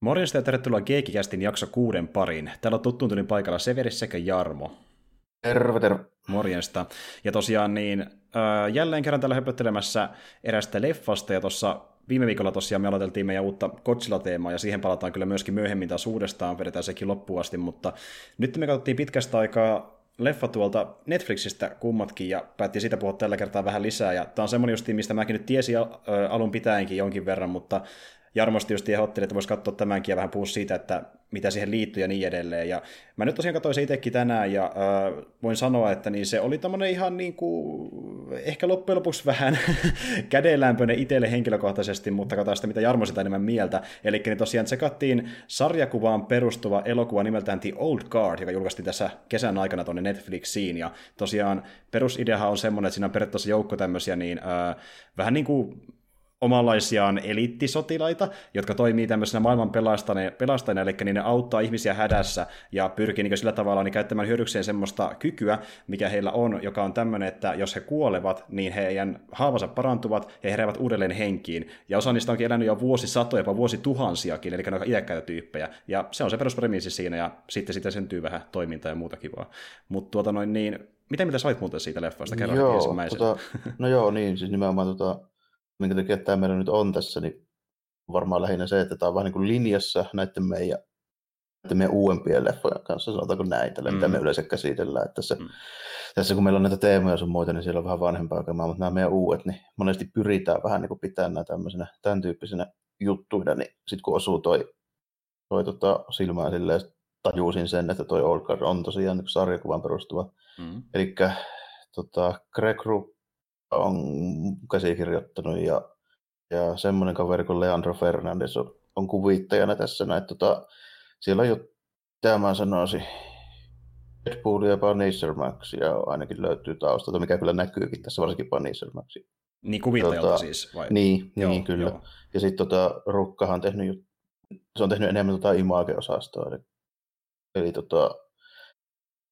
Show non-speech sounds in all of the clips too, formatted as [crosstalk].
Morjesta ja tervetuloa Geekikästin jakso kuuden pariin. Täällä on tuttuun tulin paikalla Severi sekä Jarmo. Terve, terve. Morjesta. Ja tosiaan niin, äh, jälleen kerran täällä höpöttelemässä erästä leffasta, ja tuossa viime viikolla tosiaan me aloiteltiin meidän uutta Godzilla-teemaa, ja siihen palataan kyllä myöskin myöhemmin taas uudestaan, vedetään sekin loppuun asti, mutta nyt me katsottiin pitkästä aikaa leffa tuolta Netflixistä kummatkin, ja päätti siitä puhua tällä kertaa vähän lisää, ja tämä on semmoinen justiin, mistä mäkin nyt tiesin alun pitäenkin jonkin verran, mutta Jarmosti just ehdotteli, että voisi katsoa tämänkin ja vähän puhua siitä, että mitä siihen liittyy ja niin edelleen. Ja mä nyt tosiaan katsoin se itsekin tänään ja äh, voin sanoa, että niin se oli tämmöinen ihan niin kuin, ehkä loppujen lopuksi vähän [laughs] kädenlämpöinen itselle henkilökohtaisesti, mutta katsotaan sitä, mitä Jarmo sitä enemmän mieltä. Eli niin tosiaan tsekattiin sarjakuvaan perustuva elokuva nimeltään The Old Guard, joka julkaistiin tässä kesän aikana tuonne Netflixiin. Ja tosiaan perusideahan on semmoinen, että siinä on periaatteessa joukko tämmöisiä niin, äh, vähän niin kuin omanlaisiaan eliittisotilaita, jotka toimii tämmöisenä maailman pelastajina, eli niin ne auttaa ihmisiä hädässä ja pyrkii niin sillä tavalla niin käyttämään hyödykseen semmoista kykyä, mikä heillä on, joka on tämmöinen, että jos he kuolevat, niin heidän haavansa parantuvat ja he heräävät uudelleen henkiin. Ja osa niistä onkin elänyt jo vuosisatoja, jopa vuosituhansiakin, eli ne on iäkkäitä tyyppejä. Ja se on se peruspremissi siinä, ja sitten siitä syntyy vähän toimintaa ja muuta kivaa. Mutta tuota noin niin, mitä mitä sait muuten siitä leffasta? Kerran joo, tota, no joo, niin, siis nimenomaan tota, minkä takia tämä meillä nyt on tässä, niin varmaan lähinnä se, että tämä on vähän niin kuin linjassa näiden meidän, näiden meidän uudempien leffojen kanssa, sanotaanko näin, tällä, mm. mitä me yleensä käsitellään. Että tässä, mm. tässä kun meillä on näitä teemoja sun muita, niin siellä on vähän vanhempaa kamaa, mutta nämä meidän uudet, niin monesti pyritään vähän niin kuin pitämään nämä tämmöisenä, tämän tyyppisenä juttuina, niin sitten kun osuu toi, toi tota, silmään silleen, tajusin sen, että toi Old Guard on tosiaan niin sarjakuvan perustuva. Mm. Eli tota, Greg Rupp on käsikirjoittanut ja, ja semmoinen kaveri kuin Leandro Fernandes on, on kuvittajana tässä näin. Tota, siellä on jo, tämä sanoisin, Deadpool ja Punisher ja ainakin löytyy taustalta, mikä kyllä näkyykin tässä, varsinkin Punisher Maxia. Niin kuvittajalta tota, siis, vai? Niin, joo, niin kyllä. Joo. Ja sitten tota, Rukkahan on tehnyt, se on tehnyt enemmän tota Image-osastoa, eli, eli tota,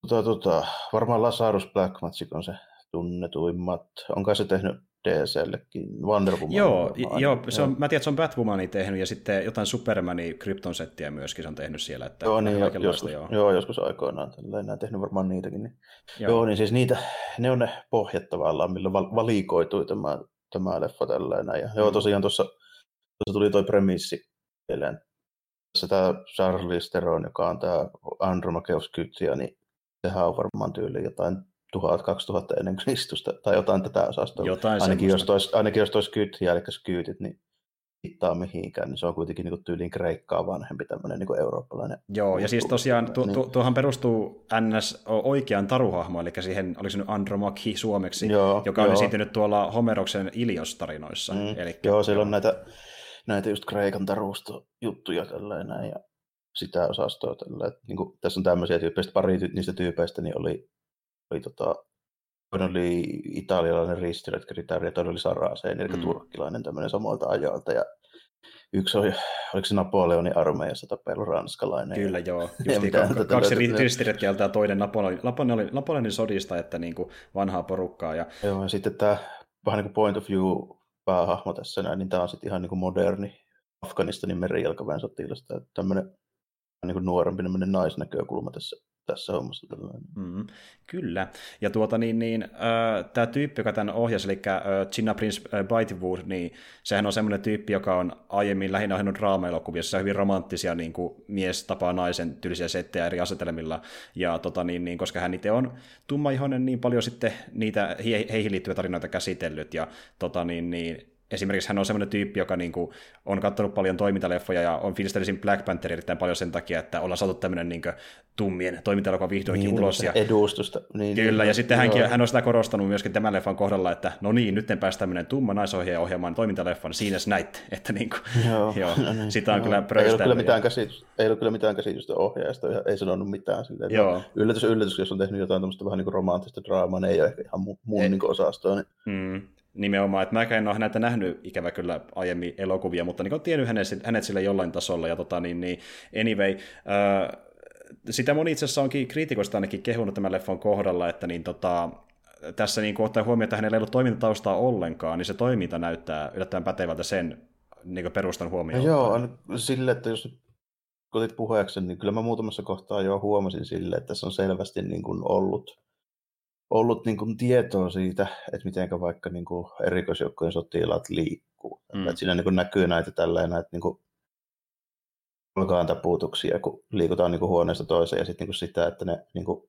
tota, tota, varmaan Lazarus Black Magic on se tunnetuimmat. Onko se tehnyt DCllekin Wonder Woman? Joo, joo se on, mä tiedän, että se on Batwomania tehnyt ja sitten jotain Supermania Krypton-settiä myöskin se on tehnyt siellä. Että joo, niin, joskus, joo. joo. joskus aikoinaan. Nämä tehnyt varmaan niitäkin. Niin. Joo. joo. niin siis niitä, ne on ne pohjat tavallaan, millä valikoitui tämä, tämä leffa tällainen. Ja mm. joo, tosiaan tuossa, tuossa tuli toi premissi mieleen. Tässä tämä Charles Theron, joka on tämä Andromakeus Kyttiä, niin sehän on varmaan tyyli jotain 1000-2000 ennen Kristusta, tai jotain tätä osastoa. Jotain ainakin, jos tois, ainakin jos tois kyytiä, eli skyytit, niin hittaa mihinkään, niin se on kuitenkin niin tyyliin kreikkaa vanhempi tämmöinen niin eurooppalainen. Joo, ja siis tosiaan tu, tu, niin. tuohan perustuu NS oikeaan taruhahmoon, eli siihen oli se nyt Andromachi suomeksi, joo, joka on esiintynyt tuolla Homeroksen Ilios-tarinoissa. Mm, eli, joo, siellä on näitä, näitä just Kreikan tarusto-juttuja tällainen, ja sitä osastoa tällä. Niin kuin, tässä on tämmöisiä tyyppeistä, pari niistä tyypeistä niin oli oli tota, toinen oli italialainen ristiretkeritäri ja toinen oli saraseen, eli mm. turkkilainen tämmöinen samoilta ajoilta. Ja yksi oli, oliko se Napoleonin armeijassa tapellut ranskalainen. Kyllä joo, [laughs] Justi ka- kaksi ristiretkiältä ja toinen Napoleonin, Napoleonin, Napoleonin sodista, että niin kuin vanhaa porukkaa. Ja... Joo, ja sitten tämä vähän niin kuin point of view päähahmo tässä näin, niin tämä on sitten ihan niin kuin moderni Afganistanin merijalkaväen sotilasta. Tämmöinen niin kuin nuorempi naisnäkökulma tässä tässä hommassa. Mm, kyllä. Ja tuota niin, niin äh, tämä tyyppi, joka tämän ohjasi, eli äh, Gina Prince äh, Bythewood, niin sehän on semmoinen tyyppi, joka on aiemmin lähinnä ohjannut draama-elokuvia, jossa on hyvin romanttisia niin kuin mies tapaa naisen tyylisiä settejä eri asetelmilla. Ja tota niin, niin koska hän itse on tummaihoinen, niin paljon sitten niitä heihin liittyviä tarinoita käsitellyt. Ja tota niin, niin esimerkiksi hän on semmoinen tyyppi, joka niin kuin, on katsonut paljon toimintaleffoja ja on fiilistelisin Black Panther erittäin paljon sen takia, että ollaan saatu tämmöinen niin kuin, tummien toimintalefa vihdoinkin niin, ulos. Ja, edustusta. Niin, kyllä, niin, ja sitten hänkin, hän on sitä korostanut myöskin tämän leffan kohdalla, että no niin, nyt päästä tämmöinen tumma naisohjaaja ohjaamaan toimintaleffan, siinä näitte, että niin kuin, joo, joo, no niin, sitä on joo. kyllä Ei ole kyllä mitään, käsitystä, ei ole kyllä mitään käsitystä ohjaajasta, ei sanonut mitään. Silleen, joo. Yllätys, yllätys, jos on tehnyt jotain tämmöistä vähän niin kuin romanttista draamaa, niin ei ole ehkä ihan mun, mun niin osastoa. Niin. Mm nimenomaan, että mäkään en ole häneltä nähnyt ikävä kyllä aiemmin elokuvia, mutta niin olen tiennyt hänet, hänet sille jollain tasolla, ja tota, niin, niin, anyway, äh, sitä moni itse asiassa onkin kriitikoista ainakin kehunut tämän leffan kohdalla, että niin, tota, tässä niin ottaa huomioon, että hänellä ei ollut toimintataustaa ollenkaan, niin se toiminta näyttää yllättävän pätevältä sen niin perustan huomioon. No joo, sille, että jos kun otit puheeksi, niin kyllä mä muutamassa kohtaa jo huomasin sille, että tässä on selvästi niin kuin ollut, ollut niin kuin tietoa siitä, että miten vaikka niin kuin erikoisjoukkojen sotilaat liikkuu. Mm. Että siinä niin kuin näkyy näitä tällainen, näitä niin kuin taputuksia, kun liikutaan niin kuin huoneesta toiseen ja sitten niin kuin sitä, että ne niin kuin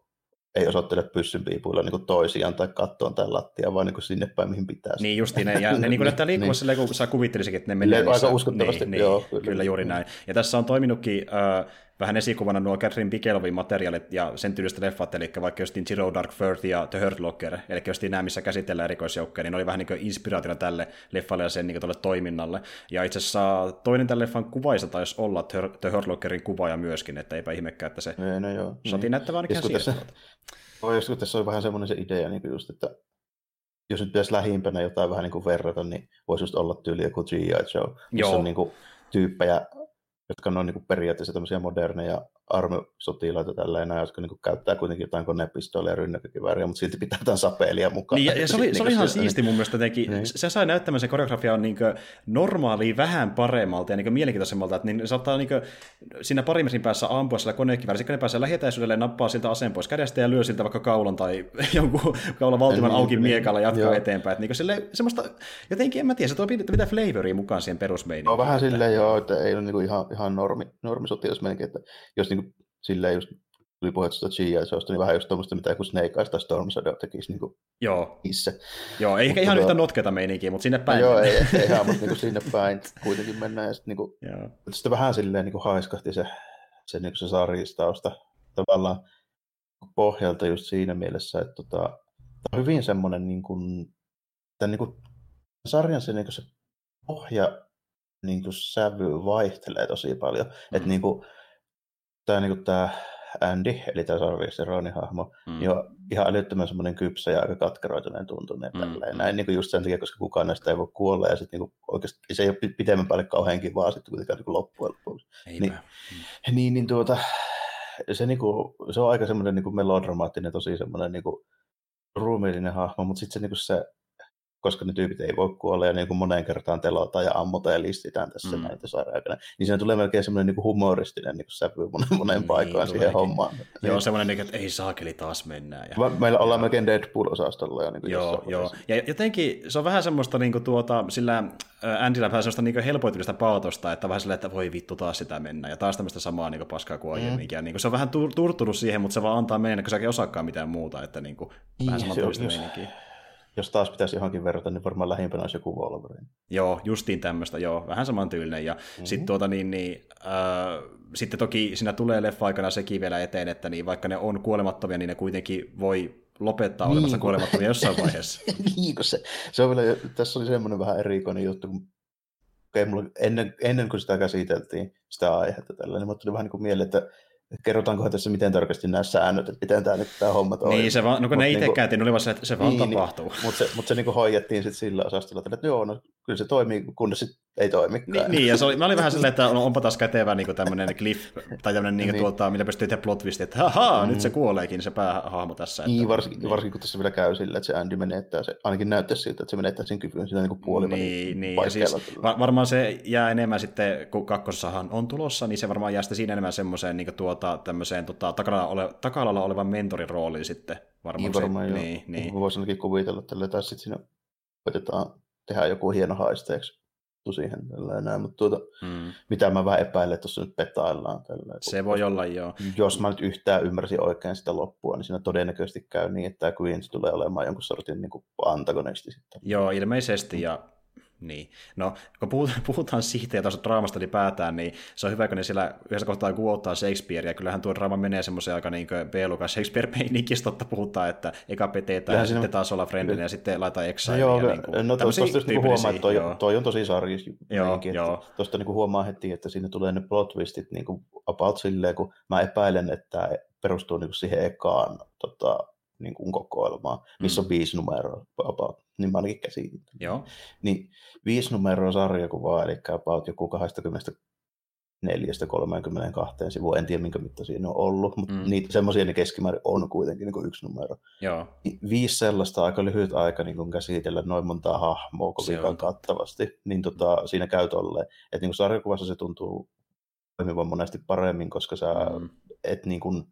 ei osoittele pyssynpiipuilla niin toisiaan tai kattoon tai lattiaan, vaan niin sinne päin, mihin pitää. Niin justi ne, ja ne [laughs] niin näyttää liikkuvassa niin. kun sä kuvittelisikin, että ne menee. Aika uskottavasti, niin, joo. Kyllä, kyllä juuri näin. Ja tässä on toiminutkin äh, vähän esikuvana nuo Catherine Bigelovin materiaalit ja sen tyylistä leffat, eli vaikka justiin Zero Dark Thirty ja The Hurt Locker, eli justiin nämä, missä käsitellään erikoisjoukkoja, niin ne oli vähän niin inspiraationa tälle leffalle ja sen niin tuolle toiminnalle. Ja itse asiassa toinen tämän leffan kuvaisa taisi olla The Hurt Lockerin kuvaaja myöskin, että eipä ihmekään, että se no, no joo, saatiin niin. näyttävän ainakin tässä, no, jos tässä on vähän semmoinen se idea, niin just, että jos nyt pitäisi lähimpänä jotain vähän niin kuin verrata, niin voisi just olla tyyli joku G.I. Joe, missä Joo. on niin kuin tyyppejä, jotka on niin kuin periaatteessa tämmöisiä moderneja armesotilaita tällä enää, jotka niin käyttää kuitenkin jotain konepistoolia ja rynnäkkökivääriä, mutta silti pitää jotain sapelia mukaan. Niin, ja, ja se oli, se oli ihan siisti mun mielestä jotenkin. Niin. Se sai näyttämään se koreografia on niin normaalia vähän paremmalta ja niin mielenkiintoisemmalta, että niin saattaa niin siinä pari metrin päässä ampua sillä konekiväärissä, sitten pääsee lähietäisyydelle nappaa siltä aseen pois kädestä ja lyö siltä vaikka kaulan tai [laughs] jonkun kaulan valtivan niin, auki niin, miekalla jatkaa joo. eteenpäin. Että niin sille, semmoista, jotenkin en mä tiedä, se tuo mitä flavoria mukaan siihen perusmeiniin. No vähän silleen joo, että ei ole niin ihan, ihan normi, normisotilas melkein, että jos niin silleen just tuli puhe tuosta G.I. niin vähän just tuommoista, mitä joku Snake Eyes tai Storm Shadow tekisi niin Joo. itse. Joo, ei ehkä ihan yhtä notketa meininkiä, mutta sinne päin. No, joo, ei, [laughs] ei ihan, mutta niin kuin sinne päin kuitenkin mennään. Ja sitten, niin kuin, joo. sitten vähän silleen niin kuin haiskahti se, se, niin kuin se sarjistausta tavallaan pohjalta just siinä mielessä, että tota, tämä on hyvin semmoinen niin kuin, tämän, niin kuin, sarjan se, niin kuin se pohja niin kuin sävy vaihtelee tosi paljon. Mm. Että niin kuin, tämä, niin tämä Andy, eli tämä Sarvius Ronin hahmo, mm. niin on ihan älyttömän semmoinen kypsä ja aika katkeroituneen tuntuneen mm. Näin niin kuin just sen takia, koska kukaan näistä ei voi kuolla, ja sitten niin oikeasti se ei ole pitemmän päälle kauhean kivaa sitten kuitenkaan niin loppujen lopuksi. Niin, mm. niin, niin, tuota, se, niin kuin, se on aika semmoinen niin kuin melodramaattinen, tosi semmoinen niin kuin, ruumiillinen hahmo, mutta sitten se, niin kuin se koska ne tyypit ei voi kuolla ja niin kuin moneen kertaan telotaan ja ammutaan ja listitään tässä mm. näitä sarjakana. Niin siinä tulee melkein semmoinen niin humoristinen niin kuin sävy monen, monen niin, paikkaan siihen hommaan. Joo, niin. semmoinen, niin, että ei saakeli taas mennään. Ja... Meillä ollaan melkein Deadpool-osastolla. Ja, niin kuin joo, joo. Ja jotenkin se on vähän semmoista niin kuin tuota, sillä Andyllä vähän semmoista niin helpoitumista paatosta, että vähän silleen, että voi vittu taas sitä mennä, ja taas tämmöistä samaa niin kuin paskaa kuin aiemmin. Mm. Niin kuin, se on vähän turtunut siihen, mutta se vaan antaa mennä, kun säkin osaakaan mitään muuta, että niin kuin, vähän niin, meininkiä jos taas pitäisi johonkin verrata, niin varmaan lähimpänä olisi joku Wolverine. Joo, justiin tämmöistä, joo, vähän samantyylinen. Ja mm-hmm. sitten tuota niin, niin äh, sitten toki siinä tulee leffa-aikana sekin vielä eteen, että niin vaikka ne on kuolemattomia, niin ne kuitenkin voi lopettaa niin, olemassa kuolemattomia jossain vaiheessa. [laughs] niin, se, se on vielä, tässä oli semmoinen vähän erikoinen juttu, kun okay, mulla, ennen, ennen kuin sitä käsiteltiin, sitä aihetta tällä, niin mulla tuli vähän niin kuin mieleen, että kerrotaankohan tässä miten tarkasti nämä säännöt, että miten tämä nyt tämä homma toimii. Niin, se vaan, no kun mut ne itse niin oli vaan se, että se vaan niin, tapahtuu. Niin, mutta se, mut se niin hoidettiin sitten sillä osastolla, että joo, no kyllä se toimii, kunnes sit ei toimikaan. Niin, niin ja se oli, mä olin vähän silleen, että on, onpa taas kätevä niin tämmöinen cliff, tai tämmöinen, niin, niin. Tuota, millä pystyy tehdä plot että haha, mm. nyt se kuoleekin se päähahmo tässä. Että, niin, varsinkin, niin. varsinkin kun tässä vielä käy sillä, että se Andy menettää, se, ainakin näyttäisi siltä, että se menettää sen kyvyn siinä niin puoli niin, niin, ja siis, va- varmaan se jää enemmän sitten, kun kakkosessahan on tulossa, niin se varmaan jää sitten siinä enemmän semmoiseen niin tuota, tämmöiseen tota, takana ole, taka-alalla olevan mentorin rooliin sitten. Varmaan, niin, varmaan se, joo. Niin, niin. Voisi ainakin kuvitella, että tai sitten siinä koitetaan tehdä joku hieno haisteeksi siihen tällä enää, mutta tuota, mm. mitä mä vähän epäilen, että tuossa nyt petaillaan. Tällä, se voi olla, joo. Jos mä nyt yhtään ymmärsin oikein sitä loppua, niin siinä todennäköisesti käy niin, että tämä Queens tulee olemaan jonkun sortin niin antagonisti sitten. Joo, ilmeisesti, ja niin. No, kun [laughs] puhutaan siitä ja tuosta draamasta ylipäätään, niin se on hyvä, kun ne siellä yhdessä kohtaa kuottaa Shakespearea. Kyllähän tuo draama menee semmoiseen aika niin B-lukas Shakespeare-meininkissä, totta puhutaan, että eka petetään ja sitten siinä... taas olla friendinä ja sitten laita exile. No, joo, niin kuin, no tuosta just niin huomaa, että toi, toi, on tosi sarjis joo, joo. Tuosta niin huomaa heti, että siinä tulee ne plot twistit niin kuin about silleen, kun mä epäilen, että perustuu niin kuin siihen ekaan tota, niin kuin kokoelmaa, missä mm. on viisi numeroa about, niin mä ainakin käsitin. Joo. Niin viisi numeroa sarjakuvaa, eli about joku 20 4-32 sivua, en tiedä minkä mittaisia ne on ollut, mutta mm. niitä semmoisia ne keskimäärin on kuitenkin niin kuin yksi numero. Joo. Viisi sellaista aika lyhyt aika niin kuin käsitellä noin montaa hahmoa kovinkaan kattavasti, niin tota, siinä käy tolleen, että niin sarjakuvassa se tuntuu toimivan monesti paremmin, koska sä mm. et niin kuin,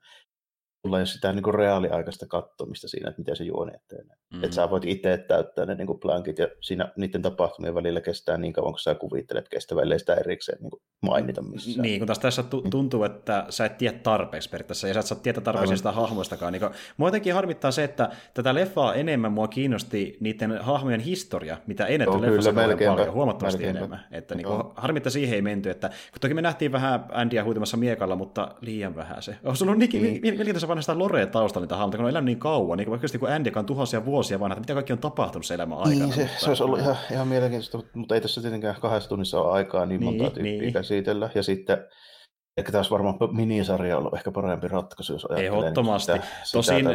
sulla ei ole sitä niin kuin reaaliaikaista katsomista siinä, että miten se juoni etenee. Mm. Että sä voit itse täyttää ne niin kuin plankit ja siinä niiden tapahtumien välillä kestää niin kauan, kun sä kuvittelet kestävä, ellei sitä erikseen niin kuin mainita missään. Niin, kun taas tässä mm. tuntuu, että sä et tiedä tarpeeksi periaatteessa ja sä et saa tietää tarpeeksi sitä hahmoistakaan. Niin mua jotenkin harmittaa se, että tätä leffaa enemmän mua kiinnosti niiden hahmojen historia, mitä ei nähty leffassa paljon, huomattavasti melkeinpä. enemmän. Että niin kuin, harmittaa siihen ei menty, että kun toki me nähtiin vähän Andyä huitamassa miekalla, mutta liian vähän se. On sulla niin, niin, niin, vaan sitä Lorea taustalla niitä hahmoja, kun on elänyt niin kauan, niin vaikka kun Andy, on tuhansia vuosia vanha, että mitä kaikki on tapahtunut se elämän aikana. Niin, se, mutta... se olisi ollut ihan, ihan mielenkiintoista, mutta ei tässä tietenkään kahdessa tunnissa ole aikaa niin monta niin, tyyppiä niin. käsitellä. Ja sitten Ehkä taas varmaan minisarja on ehkä parempi ratkaisu, jos ajattelee niin Ehdottomasti. Sitä, sitä Tosin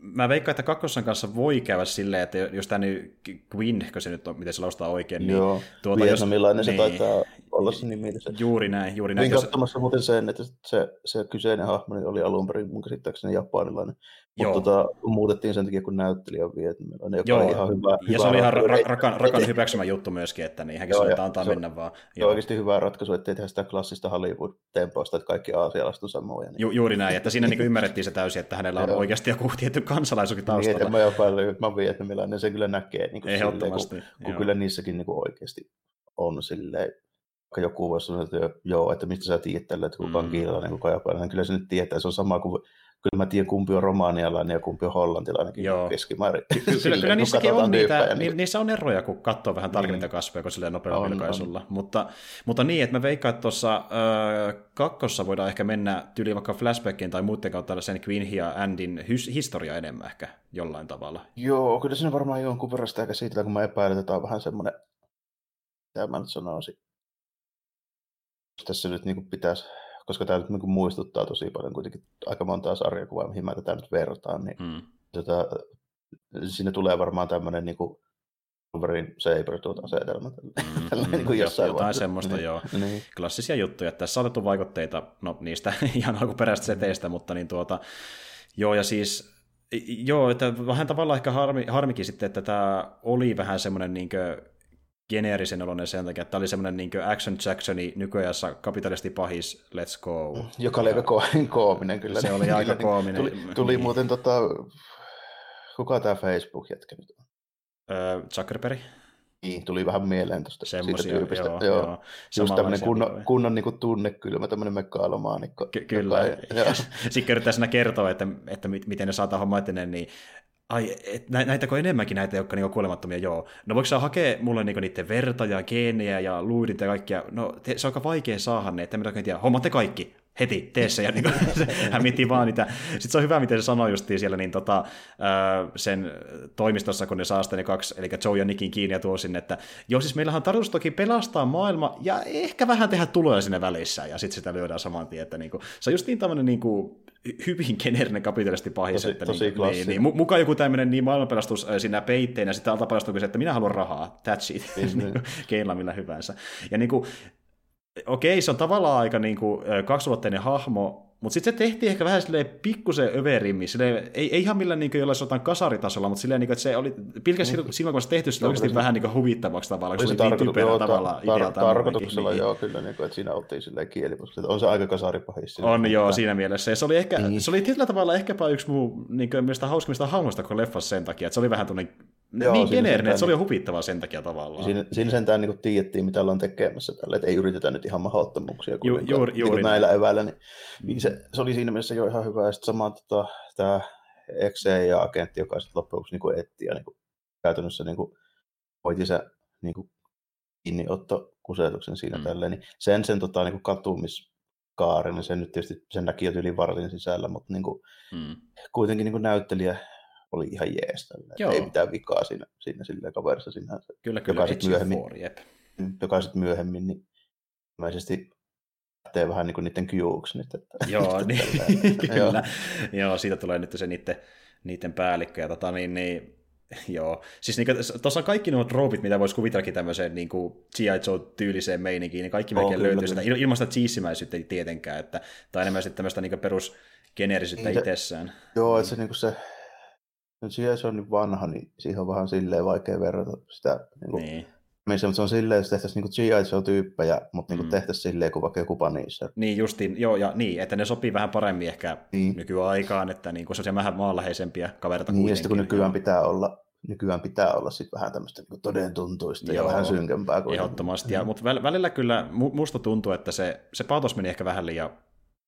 mä veikkaan, että kakkosen kanssa voi käydä silleen, että jos tämä nyt Quinn, kun se nyt on, miten se laustaa oikein, niin... Joo, tuota, jos, se niin, taitaa olla se nimi. Se. Juuri näin, juuri näin. Niin katsomassa muuten sen, että se, se kyseinen hahmo oli alun perin mun käsittääkseni japanilainen. Mutta tota, muutettiin sen takia, kun näyttelijä on vietnamilainen, joka Joo. oli ihan hyvä. Ja hyvä se oli ihan ra- rakan, rakan hyväksymä juttu myöskin, että niin hänkin sanoi, että antaa se, mennä vaan. Se on oikeasti hyvä ratkaisu, ettei tehdä sitä klassista Hollywood-tempoista, että kaikki aasialaiset on samoja. Niin. Ju, juuri näin, että siinä niin ymmärrettiin se täysin, että hänellä on oikeasti joku tietty kansalaisuus taustalla. Niin, mä jopa että mä vietnamilainen, se kyllä näkee. Niin Ehdottomasti. Silleen, kun, kun kyllä niissäkin niin kuin oikeasti on silleen, joku voisi sanoa, että joo, että mistä sä tiedät tällä, että kuka on mm. kiinalainen, kuka on japanilainen. Kyllä se nyt tietää, se on sama kuin kyllä mä tiedän kumpi on romanialainen ja kumpi on hollantilainen Joo. keskimäärin. Ky- kyllä, [laughs] kyllä niissäkin on niitä, niin... niissä on eroja, kun katsoo vähän tarkemmin niin. kasveja, kun silleen nopealla vilkaisulla. Mutta, mutta niin, että mä veikkaan, että tuossa äh, kakkossa voidaan ehkä mennä tyyli vaikka flashbackin tai muuten kautta sen Queen ja Andin hys- historia enemmän ehkä jollain tavalla. Joo, kyllä siinä varmaan jonkun verran sitä käsitellään, kun mä epäilen, että tämä on vähän semmoinen, mitä mä nyt sanoisin, tässä nyt niin pitäisi koska tämä nyt niin muistuttaa tosi paljon kuitenkin aika montaa sarjakuvaa, mihin mä tätä nyt vertaan, niin mm. tota, sinne tulee varmaan tämmöinen niin kuin Wolverine Saber tuota asetelma. Mm, [laughs] niin kuin jossain jotain vaiheessa. semmoista, niin, joo. Niin. Klassisia juttuja. Tässä on otettu vaikutteita, no niistä [laughs] ihan alkuperäistä seteistä, mutta niin tuota, joo, ja siis Joo, että vähän tavallaan ehkä harmi, harmikin sitten, että tämä oli vähän semmoinen niin geneerisen oloinen sen takia, että tämä oli semmoinen niin Action Jacksoni nykyajassa kapitalisti pahis, let's go. Joka oli aika ko- [laughs] koominen kyllä. Se oli aika [laughs] koominen. Tuli, tuli niin. muuten tota, kuka tämä Facebook-jätkä nyt on? Öö, Zuckerberg. Niin, tuli vähän mieleen tuosta siitä tyypistä. Joo, joo. joo. Just tämmöinen kunnon, kunnon niin kuin tunnekylmä, tämmöinen mekkaalomaanikko. Ky- kyllä. [laughs] Sitten yrittää siinä kertoa, että, että miten ne saattaa homma eteneen, niin ai, et, näitäkö enemmänkin näitä, jotka niinku kuolemattomia, joo. No voiko sä hakea mulle niinku niiden verta ja geenejä ja luidit ja kaikkia? No te, se on aika vaikea saada ne, että minä tiedä, hommatte kaikki heti, tee se. Ja niin kuin, [laughs] se, hän miettii vaan niitä. Sitten se on hyvä, miten se sanoi justiin siellä niin tota, sen toimistossa, kun ne saa sitten ne kaksi, eli Joe ja Nickin kiinni ja tuo sinne, että joo, siis meillähän on tarkoitus toki pelastaa maailma ja ehkä vähän tehdä tuloja sinne välissä, ja sitten sitä lyödään saman tien, että niin kuin, se on just niin tämmöinen niin kuin, hyvin geneerinen kapitalisti pahis, tosi, että tosi niin, niin, niin, mukaan joku tämmöinen niin maailmanpelastus siinä peitteinä, sitten alta paljastuu se, että minä haluan rahaa, that's it, niin, niin. [laughs] keillä millä hyvänsä. Ja niin kuin, okei, se on tavallaan aika niin kuin, kaksiulotteinen hahmo, mutta sitten se tehtiin ehkä vähän silleen pikkusen överimmin, silleen, ei, ei ihan millään niin jollain sotan kasaritasolla, mutta silleen, niin kuin, että se oli pilkästi mm. silloin, kun se tehty, sitä oikeasti vähän niin kuin huvittavaksi tavallaan, kun se oli niin typerä joo, tavalla tar- tar- Tarkoituksella niin. joo, kyllä, niin kuin, että siinä oltiin silleen kielipusta, on se aika kasaripahis. On joo, siinä mielessä, ja se oli, ehkä, niin. se oli tietyllä tavalla ehkäpä yksi muu niin kuin, hauskimmista hahmoista kuin leffassa sen takia, että se oli vähän tuonne Joo, niin geneerinen, se oli jo huvittavaa sen takia tavallaan. Siinä, siinä sentään niin tiedettiin, mitä ollaan tekemässä tällä, että ei yritetä nyt ihan mahdottomuuksia Ju, juuri, niin juuri näillä eväillä. Niin, niin se, se, oli siinä mielessä jo ihan hyvä. Ja sitten sama tota, tämä XC-agentti, joka sitten loppujen lopuksi niin etti ja niin kuin, käytännössä niin kuin, hoiti se niin kuin, kiinniotto kusetuksen siinä mm. tälleen, niin sen, sen tota, niin kuin katumiskaaren, niin sen nyt tietysti sen näki jo yli vartin sisällä, mutta niin kuin, mm. kuitenkin niin kuin näyttelijä oli ihan jees. Joo. Ei mitään vikaa siinä, siinä silleen kaverissa sinänsä. Kyllä, kyllä. Joka sitten myöhemmin, for, mm, joka sit myöhemmin niin ilmeisesti lähtee vähän niin kuin niiden kyuuksi nyt. Että, [laughs] Joo, niin, [laughs] kyllä. Joo, siitä tulee nyt se niiden, niiden päällikkö. Ja tota, niin, niin, Joo, siis niin, tuossa on kaikki nuo troopit, mitä voisi kuvitellakin tämmöiseen niin kuin G.I. Joe-tyyliseen meininkiin, niin kaikki melkein löytyy sitä, ilman sitä cheesimäisyyttä ei tietenkään, että, tai enemmän sitten tämmöistä niin perus generisyyttä niin itsessään. Joo, että se, niin kuin se No se on niin vanha, niin siihen on vähän silleen vaikea verrata sitä niin kuin niin. missä, mutta se on silleen, että tehtäisiin niinku G.I. Joe-tyyppejä, mutta niinku Mm. tehtäisiin silleen kuin vaikka joku Punisher. Niin justiin, joo, ja niin, että ne sopii vähän paremmin ehkä Niin. nykyaikaan, että niin kuin se on vähän maanläheisempiä kavereita Niin, ja sitten kun nykyään pitää olla, nykyään pitää olla sit vähän tämmöistä niinku toden tuntuista ja Joo. vähän synkempää kuin Ehdottomasti, ja, mutta väl- välillä kyllä mu- musta tuntuu, että se, se patos meni ehkä vähän liian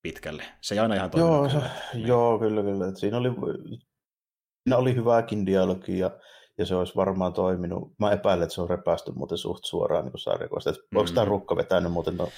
pitkälle. Se ei aina ihan toiminut. Joo, se, kyllä. joo, kyllä, kyllä. Et Siinä oli, siinä oli hyvääkin dialogia ja se olisi varmaan toiminut. Mä epäilen, että se on repästy muuten suht suoraan niin sarjakuvasta. Mm. Onko tämä rukka vetänyt muuten? No,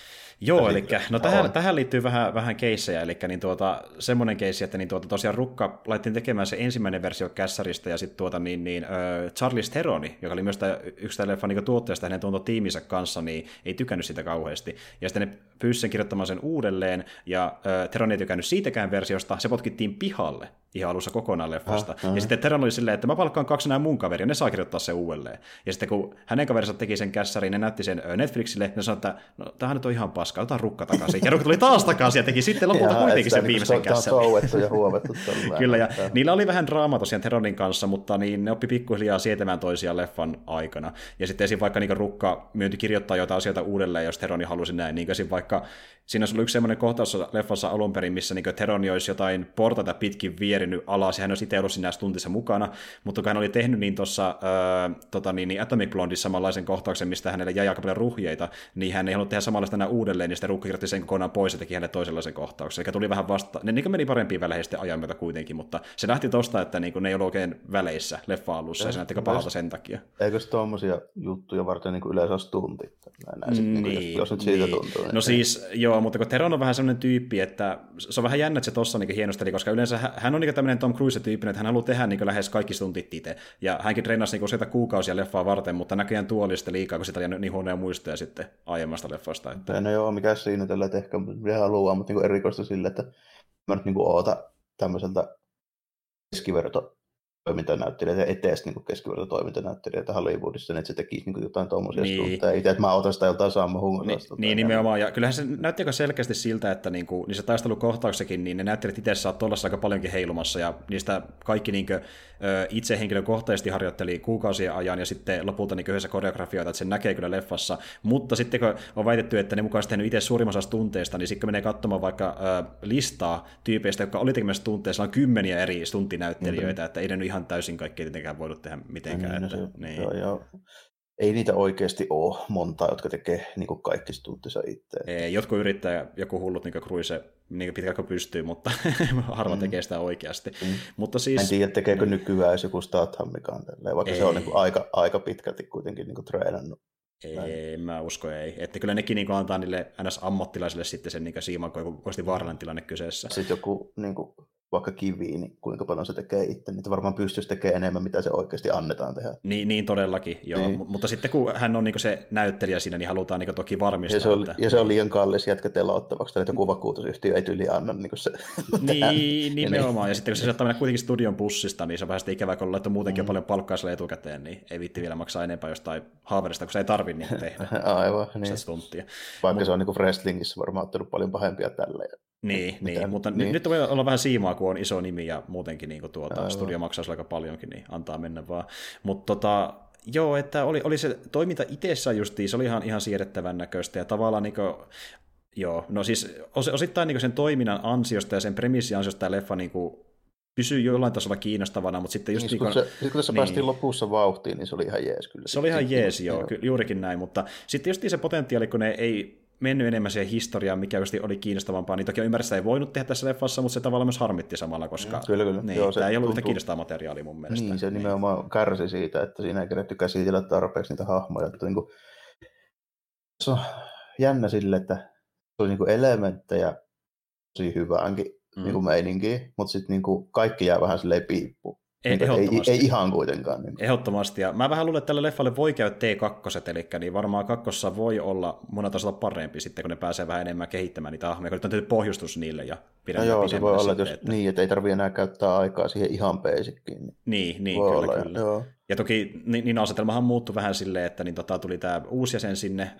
Joo, Eli- no tähän, on. tähän liittyy vähän, vähän keissejä, eli niin tuota, semmoinen keissi, että niin tuota, tosiaan Rukka laitettiin tekemään se ensimmäinen versio kässäristä, ja sitten tuota, niin, niin, äh, Charles Theron'i, joka oli myös tää, yksi tämän leffan niin tuotteesta hänen tuonto tiiminsä kanssa, niin ei tykännyt sitä kauheasti. Ja sitten ne pyysi sen kirjoittamaan sen uudelleen, ja äh, Theron ei tykännyt siitäkään versiosta, se potkittiin pihalle ihan alussa kokonaan leffasta. Ah, ah. Ja sitten Theron oli silleen, että mä palkkaan kaksi nämä mun kaveria, ne saa kirjoittaa se uudelleen. Ja sitten kun hänen kaverinsa teki sen kässärin, ne näytti sen Netflixille, ne sanoi, että no, tämähän nyt on ihan paska, otetaan rukka takaisin. Ja rukka tuli taas takaisin ja teki sitten lopulta Jaa, kuitenkin sen niinku viimeisen kässärin. touettu ja huovettu [laughs] Kyllä, ja niillä oli vähän draamaa tosiaan Theronin kanssa, mutta niin ne oppi pikkuhiljaa sietämään toisiaan leffan aikana. Ja sitten esim. vaikka niin Rukka myynti kirjoittaa jotain asioita uudelleen, jos Theroni halusi näin, niin esim. vaikka siinä olisi ollut yksi semmoinen kohtaus leffassa alun perin, missä niin Theroni olisi jotain portaita pitkin vierinyt alas, ja hän olisi itse ollut siinä tuntissa mukana, mutta kun hän oli tehnyt niin tuossa äh, tota, niin, niin Atomic Blondissa samanlaisen kohtauksen, mistä hänelle jäi aika paljon ruhjeita, niin hän ei halunnut tehdä samanlaista enää uudelleen, niin sitten kirjoitti sen kokonaan pois ja teki hänelle toisenlaisen kohtauksen. Eli tuli vähän vasta, ne niin meni parempiin väleihin sitten ajan myötä kuitenkin, mutta se lähti tosta, että niin kuin, ne ei ollut oikein väleissä leffa alussa, ja se näytti aika pahalta sen takia. Eikö se tuommoisia juttuja varten niin yleensä olisi tunti? Näin, näin, niin, niin, jos, jos nyt siitä niin. tuntuu. No siis, joo, mutta kun Teron on vähän semmoinen tyyppi, että se on vähän jännä, että se tossa niin hienosteli, koska yleensä hä- hän on niin tämmöinen Tom Cruise-tyyppinen, että hän haluaa tehdä niin lähes kaikki stuntit itse. Ja hänkin treenasi niin useita kuukausia leffaa varten, mutta näköjään tuo sitten liikaa, kun sitä oli niin huonoja muistoja sitten aiemmasta leffasta. Että... No joo, mikä siinä tällä, että ehkä haluaa, mutta niin erikoista sille, että mä nyt niin oota tämmöiseltä keskiverto toimintanäyttelijä ja etees niin keskiverto toimintanäyttelijä Hollywoodissa, niin että se tekisi niin jotain tuommoisia Niin. niin. itse, että mä otan sitä joltain Sammo Niin, Hungalasta. niin nimenomaan, ja kyllähän se näytti aika selkeästi siltä, että niinku, niissä taistelukohtauksissakin, niin ne näyttelijät itse saa tuollaisessa aika paljonkin heilumassa, ja niistä kaikki niinku, ö, itse henkilökohtaisesti harjoitteli kuukausien ajan, ja sitten lopulta niinku yhdessä koreografioita, että se näkee kyllä leffassa, mutta sitten kun on väitetty, että ne mukaan tehnyt itse suurimman osa tunteista, niin sitten kun menee katsomaan vaikka ö, listaa tyypeistä, jotka oli tekemässä tunteissa, on kymmeniä eri stuntinäyttelijöitä, mm-hmm. että ei ne nyt ihan täysin kaikki tietenkään voinut tehdä mitenkään. Niin, että, se, niin. joo, joo. Ei niitä oikeasti ole monta, jotka tekee niin kuin kaikki stuntinsa itse. Ei, Jotkut yrittää, joku hullut niin Cruise, niin pitkä kuin pystyy, mutta [laughs] harva Mm. tekee sitä oikeasti. Mm. Mutta En siis, tiedä, tekeekö nykyään edes joku Stathammikaan tälleen, vaikka se on Ei. niin kuin aika, aika pitkälti kuitenkin niin kuin treenannut. ei, mä usko ei. Että kyllä nekin niin antaa niille ns. ammattilaisille sitten sen niin siiman, kun olisi vaarallinen tilanne kyseessä. Sitten joku niin kuin, vaikka kivi, niin kuinka paljon se tekee itse, niin varmaan pystyisi tekemään enemmän, mitä se oikeasti annetaan tehdä. Niin, niin todellakin, joo. Niin. Niin. Mutta sitten kun hän on niin se näyttelijä siinä, niin halutaan niin toki varmistaa. Ja se, on, että... ja se on liian kallis jätkä telottavaksi, tai että joku vakuutusyhtiö ei tyyli anna [laughs] niin kuin se. Niin, nimenomaan. Ja sitten kun se saattaa mennä kuitenkin studion pussista, niin se on vähän sitten ikävää, kun on muutenkin mm. paljon palkkaa sille etukäteen, niin ei vitti vielä maksaa enempää jostain haaverista, kun se ei tarvi [laughs] niin tehdä Aivan, sitä niin. Vaikka se on niin wrestlingissä varmaan ottanut paljon pahempia tällä. Niin, Mitä- niin mutta niin. niin. nyt voi olla vähän siimaa, kun on iso nimi ja muutenkin niin kuin tuota, Aivan. studio maksaa aika paljonkin, niin antaa mennä vaan. Mutta tota, joo, että oli, oli se toiminta itsessään justiin, se oli ihan, ihan siedettävän näköistä ja tavallaan niin kuin, joo, no siis os, osittain niin sen toiminnan ansiosta ja sen premissin ansiosta tämä leffa niin kuin, pysyy jollain tasolla kiinnostavana, mutta sitten just Just niin kun, se, kun tässä niin. päästiin lopussa vauhtiin, niin se oli ihan jees kyllä. se oli ihan jees, joo, ky- juurikin näin, mutta sitten just se potentiaali, kun ne ei mennyt enemmän siihen historiaan, mikä just oli kiinnostavampaa, niin toki ymmärrä, sitä ei voinut tehdä tässä leffassa, mutta se tavallaan myös harmitti samalla, koska Mm, kyllä, kyllä. Niin, Joo, tämä ei ollut yhtä tuntuu- kiinnostavaa materiaalia mun mielestä. Niin, se nimenomaan kärsi siitä, että siinä ei keretty käsitellä tarpeeksi niitä hahmoja. Että niin kuin, se on jännä sille, että se oli niin kuin elementtejä tosi hyväänkin mm. niin kuin meininkiin, mutta sitten niin kuin kaikki jää vähän silleen piippuun. Ei, Niin, ei, ehdottomasti. ei, ihan kuitenkaan. Niin. Ehdottomasti, ja mä vähän luulen, että tälle leffalle voi käydä T2, eli niin varmaan kakkossa voi olla monella tasolla parempi sitten, kun ne pääsee vähän enemmän kehittämään niitä hahmoja, kun nyt on tehty pohjustus niille ja No pidetään joo, se voi olla, että, sitten, jos, niin, että ei tarvitse enää käyttää aikaa siihen ihan basickiin. Niin Niin, niin voi kyllä, olla, kyllä. Joo. Ja toki niin, niin asetelmahan muuttui vähän silleen, että niin tota, tuli tämä uusi jäsen sinne,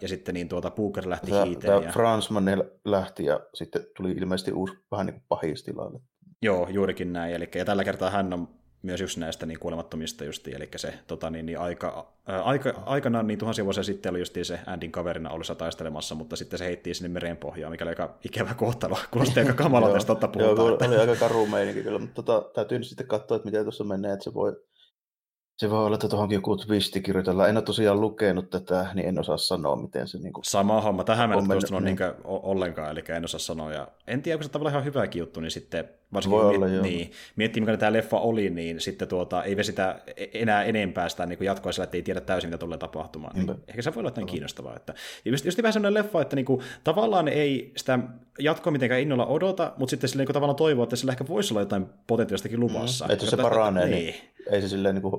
ja sitten niin tuota Booker lähti Tämä, hiiteen. tämä Ja... Fransman lähti ja sitten tuli ilmeisesti uusi vähän niin kuin pahis tilalle. Joo, juurikin näin. Eli, ja tällä kertaa hän on myös just näistä niin kuolemattomista justiin, eli se tota, niin, niin aika, ää, aika, aikanaan niin tuhansia vuosia sitten oli justiin se Andin kaverina ollessa taistelemassa, mutta sitten se heitti sinne meren pohjaan, mikä oli aika ikävä kohtalo. [laughs] Kuulosti aika kamalalta, jos totta puhutaan. Joo, oli aika karu meininki kyllä, mutta tota, täytyy nyt sitten katsoa, että miten tuossa menee, että se voi se voi olla, että tuohonkin joku twisti kirjoitellaan. En ole tosiaan lukenut tätä, niin en osaa sanoa, miten se... Niin kuin, Sama homma. Tähän mä en niin ollenkaan, eli en osaa sanoa. Ja en tiedä, onko se tavallaan ihan hyväkin juttu, niin sitten varsinkin voi miet- olla, niin, miettii, mikä tämä leffa oli, niin sitten tuota, ei vesitä e-, enää enempää sitä niin jatkoa sillä, että ei tiedä täysin, mitä tulee tapahtumaan. Niin ehkä se voi olla jotain kiinnostavaa. Että, just, just vähän sellainen leffa, että niin kuin, tavallaan ei sitä jatkoa mitenkään innolla odota, mutta sitten sillä niin kuin, tavallaan toivoo, että sillä ehkä voisi olla jotain potentiaalistakin luvassa. Mm, että se paranee, niin, niin ei se silleen niin kuin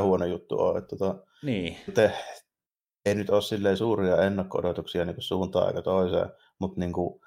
huono juttu ole. Että tota, niin. te, ei nyt ole silleen suuria ennakko-odotuksia niin suuntaan aika toiseen, mutta niin kuin,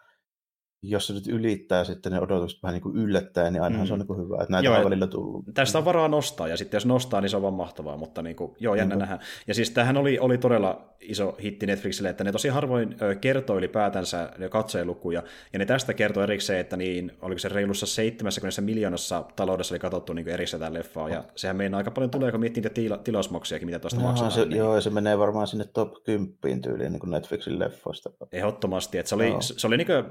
jos se nyt ylittää sitten ne odotukset vähän niin kuin yllättäen, niin ainahan mm. se on niin kuin hyvä, että näitä joo, on välillä tullut. Tästä on varaa nostaa, ja sitten jos nostaa, niin se on vaan mahtavaa, mutta niin kuin, joo, jännä mm. nähdä. Ja siis tämähän oli, oli todella iso hitti Netflixille, että ne tosi harvoin kertoi ylipäätänsä ne katsojalukuja, ja ne tästä kertoi erikseen, että niin, oliko se reilussa 70 miljoonassa taloudessa oli katsottu niin erikseen tämä leffaa, ja sehän meinaa aika paljon tulee, kun miettii niitä tila- tilausmaksujakin, mitä tuosta maksetaan. Se, niin... Joo, ja se menee varmaan sinne top 10 tyyliin niin kuin Netflixin leffoista. Ehdottomasti, että se oli, no. se oli niin kuin,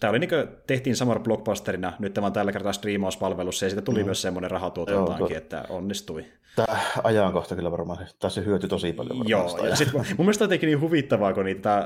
tämä oli niin kuin, tehtiin Summer Blockbusterina, nyt tämä on tällä kertaa striimauspalvelussa, ja siitä tuli mm. myös semmoinen rahatuotantaankin, että onnistui. Tämä ajankohta kyllä varmaan, tai se hyötyi tosi paljon Joo, ja sitten mun mielestä on jotenkin niin huvittavaa, kun niitä äh,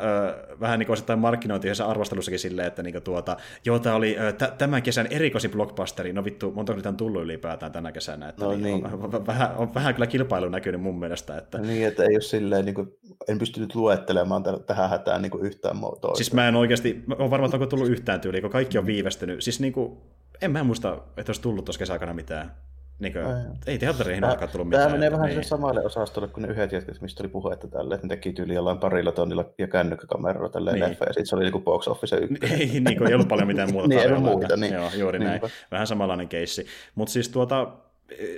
vähän niin kuin osittain markkinointi yhdessä arvostelussakin silleen, että niin tuota, joo, tämä oli äh, tämän kesän erikoisin blockbusteri, no vittu, monta niitä on tullut ylipäätään tänä kesänä, että no, niin, niin. On, on, vähän, on vähän kyllä kilpailu näkynyt mun mielestä. Että... Niin, että ei ole silleen, niin kuin, en pystynyt luettelemaan tähän hätään niin kuin yhtään muotoa. Siis mä en oikeasti, mä oon varma, että onko tullut yhtään tyyliä, kun kaikki on viivästynyt. Siis niin kuin, en mä muista, että olisi tullut tuossa kesäaikana mitään. Niin kuin, ei teattereihin aikaan tullut mitään. Tämä menee vähän niin. samalle osastolle kuin ne yhdet jätkät, mistä oli puhetta tälle, että ne teki tyyli jollain parilla tonnilla ja kännykkäkameralla tälleen niin. leffa, ja sitten se oli niin box office ykkönen. Ei, niin kuin, ei ollut paljon mitään muuta [laughs] niin, ei muuta, niin. Joo, juuri Niinpä. näin. Vähän samanlainen keissi. Mutta siis tuota,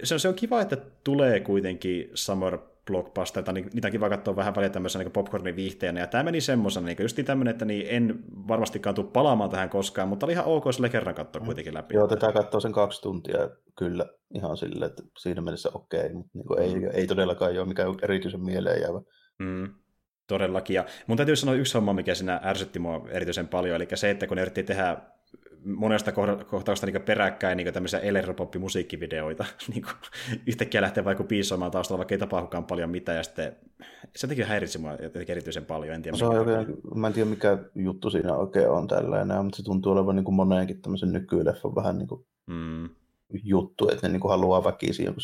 se on, se on kiva, että tulee kuitenkin Summer blockbusterita, niin niitä on kiva katsoa vähän väliä tämmöisenä niin popcornin viihteenä, ja tämä meni semmoisena, niin just tämmöinen, että niin en varmastikaan tule palaamaan tähän koskaan, mutta oli ihan ok sille kerran katsoa mm. kuitenkin läpi. Joo, tätä katsoo sen kaksi tuntia, kyllä, ihan silleen, että siinä mielessä okei, okay, mutta niin ei, mm. ei todellakaan ole mikään erityisen mieleen jäävä. Mm. Todellakin. Ja mun täytyy sanoa yksi homma, mikä siinä ärsytti mua erityisen paljon, eli se, että kun ne yritti tehdä monesta kohtausta niin peräkkäin niin tämmöisiä elektropoppi-musiikkivideoita. [laughs] niin yhtäkkiä lähtee vaikka piisoimaan taustalla, vaikka ei tapahdukaan paljon mitään, ja sitten se jotenkin häiritsi mua jotenkin erityisen paljon. En tiedä, se on oikein, mä en tiedä, mikä juttu siinä oikein on tällainen, mutta se tuntuu olevan niin kuin moneenkin tämmöisen nykyleffon vähän niin kuin mm. juttu, että ne niin kuin haluaa väkisin joku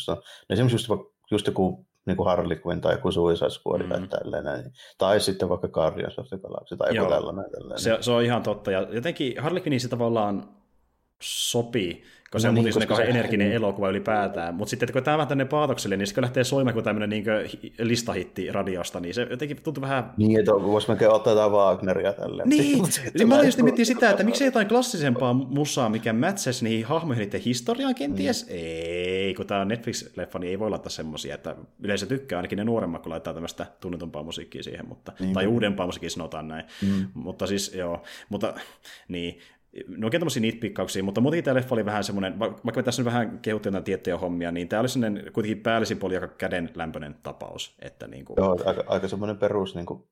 Esimerkiksi just, just joku niin kuin Harley Quinn tai joku Suicide Squad mm. tai tällainen. Tai sitten vaikka Guardians of the Galaxy tai joku tällainen. tällainen. Se, se, on ihan totta. Ja jotenkin Harley Quinn se tavallaan sopii kun se no on niin, koska se energinen niin. elokuva ylipäätään. Mutta sitten kun tämä on tänne paatokselle, niin se lähtee soimaan kuin tämmöinen niin listahitti radiosta, niin se jotenkin tuntuu vähän... Niin, että voisi melkein ottaa jotain Wagneria tälleen. Niin, [laughs] niin mä just miettiä sitä, että miksei jotain klassisempaa musaa, mikä mätsäisi niihin hahmoihin niiden historiaan kenties? Mm. Ei, kun tämä on Netflix-leffa, niin ei voi laittaa semmoisia, että yleensä tykkää ainakin ne nuoremmat, kun laittaa tämmöistä tunnetumpaa musiikkia siihen, mutta, niin. tai uudempaa musiikkia sanotaan näin. Mm. Mutta siis joo, mutta niin, No oikein tämmöisiä nitpikkauksia, mutta muutenkin tämä leffa oli vähän semmoinen, vaikka me tässä nyt vähän kehuttiin tiettyjä hommia, niin tämä oli semmoinen kuitenkin päällisin puoli aika kädenlämpöinen tapaus. Että niin kuin... Joo, aika, aika semmoinen perus niin kuin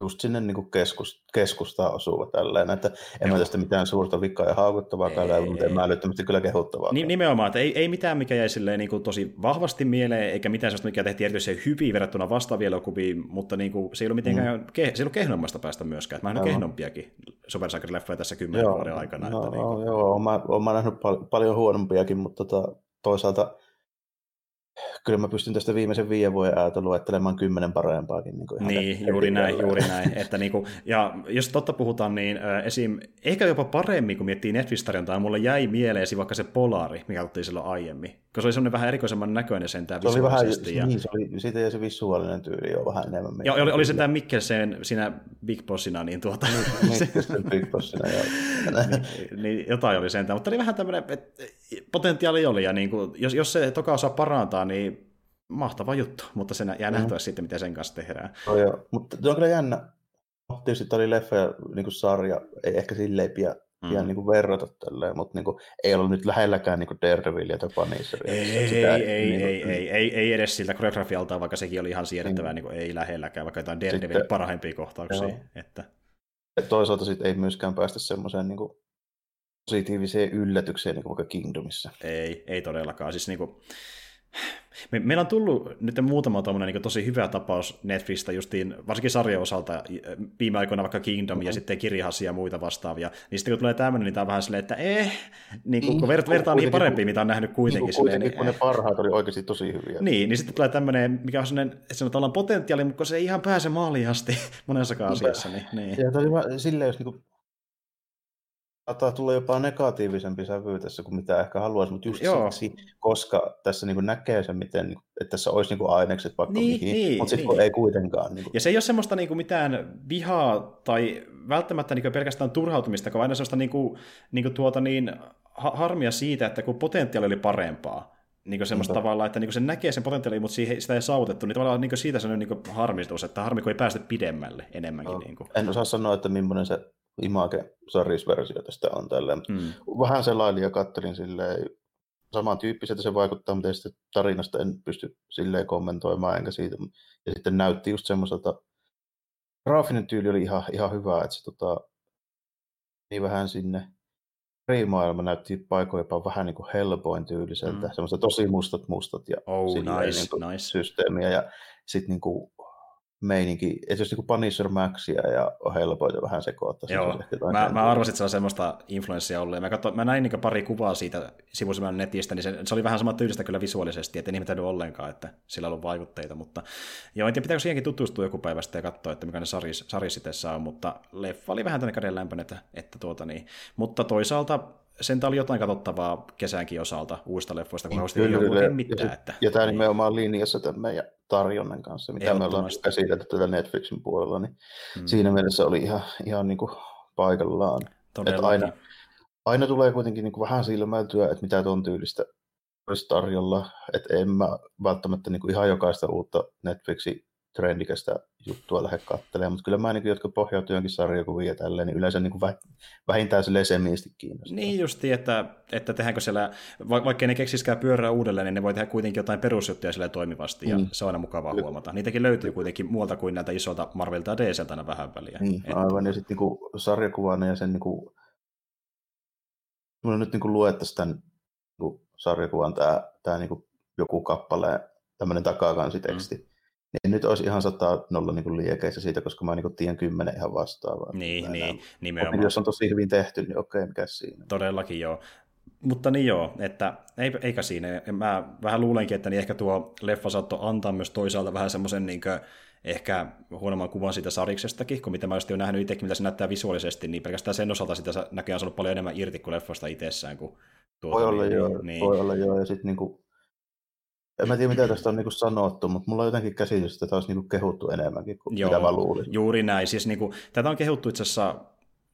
just sinne niin kuin keskus, keskustaan osuva tälleen, että en mä tästä mitään suurta vikaa ja haukuttavaa ei, mutta en mä älyttömästi kyllä kehuttavaa. Ni, nimenomaan, että ei, ei mitään, mikä jäi silleen niin kuin tosi vahvasti mieleen, eikä mitään sellaista, mikä tehtiin erityisen hyvin verrattuna vastaavia elokuviin, mutta niin kuin, se ei ollut mitenkään, mm. ke, se ei ollut kehnommasta päästä myöskään, mä oon kehnompiakin supersankarileffoja tässä kymmenen vuoden aikana. Joo, että, niin kuin... joo, oon mä, oon mä nähnyt pal- paljon huonompiakin, mutta tota, toisaalta kyllä mä pystyn tästä viimeisen viiden vuoden ajalta luettelemaan kymmenen parempaakin. Niin, kuin niin juuri näin, juuri [laughs] näin. Että niin kuin, ja jos totta puhutaan, niin esim. ehkä jopa paremmin, kun miettii Netflix-tarjontaa, mulle jäi mieleesi vaikka se Polari, mikä otettiin silloin aiemmin. Koska se oli semmoinen vähän erikoisemman näköinen sentään se oli vähän, ja... niin, se oli, siitä ja se visuaalinen tyyli jo vähän enemmän. Ja oli, oli se tämä Mikkelsen siinä Big Bossina, niin tuota... [laughs] Mikkelsen Big Bossina, joo. niin, niin, jotain oli sentään, mutta oli vähän tämmöinen, että potentiaali oli, ja niin kuin, jos, jos se toka osaa parantaa, niin mahtava juttu, mutta se jää mm. nähtyä sitten, miten sen kanssa tehdään. No joo, mutta se on kyllä jännä. Tietysti tämä oli leffa ja niin sarja, ei ehkä silleen pidä mm. ihan niin kuin verrata tälleen, mutta niin kuin, ei ollut nyt lähelläkään niin Daredevilia tai Punisheria. Ei, sitä, ei, ei, niin kuin, ei, ei, ei, ei, edes siltä koreografialta, vaikka sekin oli ihan siedettävää, niin. niin ei lähelläkään, vaikka jotain Daredevilin parhaimpia kohtauksia. Joo. Että... Toisaalta sitten ei myöskään päästä semmoiseen niin kuin, positiiviseen yllätykseen niin kuin vaikka Kingdomissa. Ei, ei todellakaan. Siis niin kuin, me, meillä on tullut nyt muutama niin tosi hyvä tapaus Netflixistä justiin, varsinkin sarjan osalta viime aikoina vaikka Kingdom mm-hmm. ja sitten Kirihasi ja muita vastaavia. Niin sitten kun tulee tämmöinen, niin tämä on vähän silleen, että eh, niin kuin, kun vert, vertaa niihin parempiin, mitä on nähnyt kuitenkin. Niin kuitenkin, silleen, kun ne parhaat oli oikeasti tosi hyviä. Niin, niin sitten tulee tämmöinen, mikä on sellainen, että sanotaan potentiaali, mutta se ei ihan pääse maaliin asti [laughs] monessakaan asiassa. Niin, niin. Ja toi, silleen, jos niin saattaa tulla jopa negatiivisempi sävy tässä kuin mitä ehkä haluaisi, mutta just Joo. siksi, koska tässä niin näkee sen, miten, niinku, että tässä olisi niin ainekset vaikka niin, mihin, niin, mutta sitten niin. ei kuitenkaan. Niin kuin... Ja se ei ole semmoista niin kuin mitään vihaa tai välttämättä niin pelkästään turhautumista, vaan aina semmoista niin kuin, niin kuin tuota niin, harmia siitä, että kun potentiaali oli parempaa, niin kuin semmoista tavalla, että niin kuin se näkee sen potentiaalin, mutta siihen, sitä ei saavutettu, niin tavallaan niin kuin siitä se on niin harmistus, että harmi, kun ei päästä pidemmälle enemmänkin. No, niin kuin. En osaa sanoa, että millainen se Image-sarisversio tästä on tällä. Mm. Vähän selailin ja kattelin silleen, samantyyppiseltä se vaikuttaa, mutta sitten tarinasta en pysty silleen kommentoimaan enkä siitä. Ja sitten näytti just semmoiselta, graafinen tyyli oli ihan, ihan hyvä, että se tota, niin vähän sinne Reimaailma näytti paikoin jopa vähän niin kuin Hellboyn tyyliseltä, mm. semmoista tosi mustat mustat ja oh, nice, niin nice. systeemiä ja sitten niin kuin meininki, että jos niin Punisher Maxia ja Hellboyta vähän sekoittaa. Joo, mä, mä arvasin, että se on semmoista influenssia ollut. Mä, katso, mä näin niin pari kuvaa siitä sivusimman netistä, niin se, se, oli vähän sama tyylistä kyllä visuaalisesti, että en ihmetellyt ollenkaan, että sillä on ollut vaikutteita, mutta joo, en tiedä, pitääkö siihenkin tutustua joku päivästä ja katsoa, että mikä ne saris, sarisitessa on, mutta leffa oli vähän tänne käden lämpöinen, että, että tuota niin. Mutta toisaalta sen oli jotain katsottavaa kesänkin osalta uusista leffoista, kun niin, kyllä, kyllä. mitään. Ja, että, ja tämä niin. nimenomaan linjassa tämän meidän tarjonnan kanssa, mitä me ollaan käsitelty tätä Netflixin puolella, niin hmm. siinä mielessä oli ihan, ihan niin kuin paikallaan. Että aina, aina tulee kuitenkin niin kuin vähän silmäiltyä, että mitä tuon tyylistä olisi tarjolla, että en mä välttämättä niin kuin ihan jokaista uutta Netflixin trendikästä juttua lähde katselemaan, mutta kyllä mä ainakin, jotka pohjautuu jonkin sarjakuviin ja tälleen, niin yleensä niin kuin vähintään sille semiisti kiinnostaa. Niin justi, että, että tehdäänkö siellä, va- vaikka ne keksiskään pyörää uudelleen, niin ne voi tehdä kuitenkin jotain perusjuttuja sille toimivasti, ja mm. se on aina mukavaa kyllä. huomata. Niitäkin löytyy kuitenkin muualta kuin näitä isolta Marvelta ja DCltä aina vähän väliä. Niin, että... aivan, ja sitten niin sarjakuvana ja sen niin kuin, nyt niin luettaisiin tämän niin sarjakuvan tämä, tämä niin joku kappale, tämmöinen takakansiteksti, mm niin nyt olisi ihan sataa nolla niin kuin liekeissä siitä, koska mä niin tiedän kymmenen ihan vastaavaa. Niin, niin nimenomaan. Jos on tosi hyvin tehty, niin okei, mikä siinä. Todellakin joo. Mutta niin joo, että eikä siinä. Mä vähän luulenkin, että niin ehkä tuo leffa saattoi antaa myös toisaalta vähän semmoisen niin ehkä huonomman kuvan siitä sariksestakin, kuin mitä mä olisin jo nähnyt itsekin, mitä se näyttää visuaalisesti, niin pelkästään sen osalta sitä näköjään saanut paljon enemmän irti kuin leffasta itsessään. Kuin tuota, voi olla niin, joo, niin. voi olla joo, ja sitten niin en mä tiedä, mitä tästä on niinku sanottu, mutta mulla on jotenkin käsitys, että tämä olisi niinku kehuttu enemmänkin kuin Joo, mitä mä luulin. Juuri näin. Siis niinku, tätä on kehuttu itse asiassa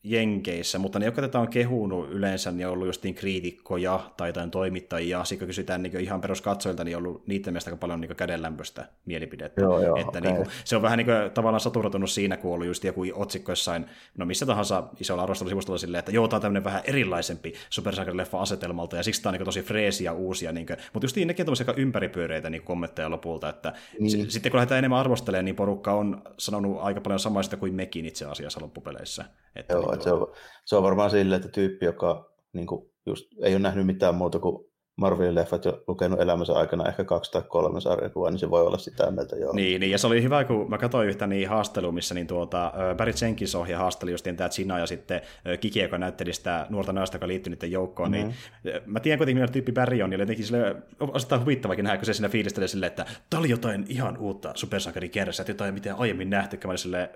Jenkeissä, mutta ne, jotka tätä on kehunut yleensä, niin on ollut justiin kriitikkoja tai jotain toimittajia. Sitten kun kysytään niin ihan peruskatsoilta, niin on ollut niiden mielestä paljon niin kädenlämpöistä mielipidettä. Joo, joo, että okay. niin kuin, se on vähän niin kuin, tavallaan saturatunut siinä, kun on ollut just joku otsikko jossain, no missä tahansa isolla arvostelusivustolla silleen, että joo, tämä on tämmöinen vähän erilaisempi supersankarileffa asetelmalta, ja siksi tämä on niin tosi freesiä uusia. Niin kuin, mutta just nekin on aika ympäripyöreitä niin kommentteja lopulta, että niin. s- sitten kun lähdetään enemmän arvostelemaan, niin porukka on sanonut aika paljon samaista kuin mekin itse asiassa loppupeleissä. Että Joo, niin se, on, se on varmaan silleen, että tyyppi, joka niin kuin, just, ei ole nähnyt mitään muuta kuin Marvelin leffat jo lukenut elämänsä aikana ehkä kaksi tai kolme sarjakuvaa, niin se voi olla sitä mieltä joo. Niin, niin, ja se oli hyvä, kun mä katsoin yhtä niin haastelua, missä niin tuota, Barry Jenkins ohja haasteli just tämä China ja sitten Kiki, joka näytteli sitä nuorta naista, joka liittyi niiden joukkoon, mm-hmm. niin mä tiedän kuitenkin, millainen tyyppi Barry on, niin jotenkin sille osittain huvittavakin nähdä, kun se siinä fiilistelee silleen, että tämä oli jotain ihan uutta supersankari kerrassa, että jotain mitä aiemmin nähty, mä silleen,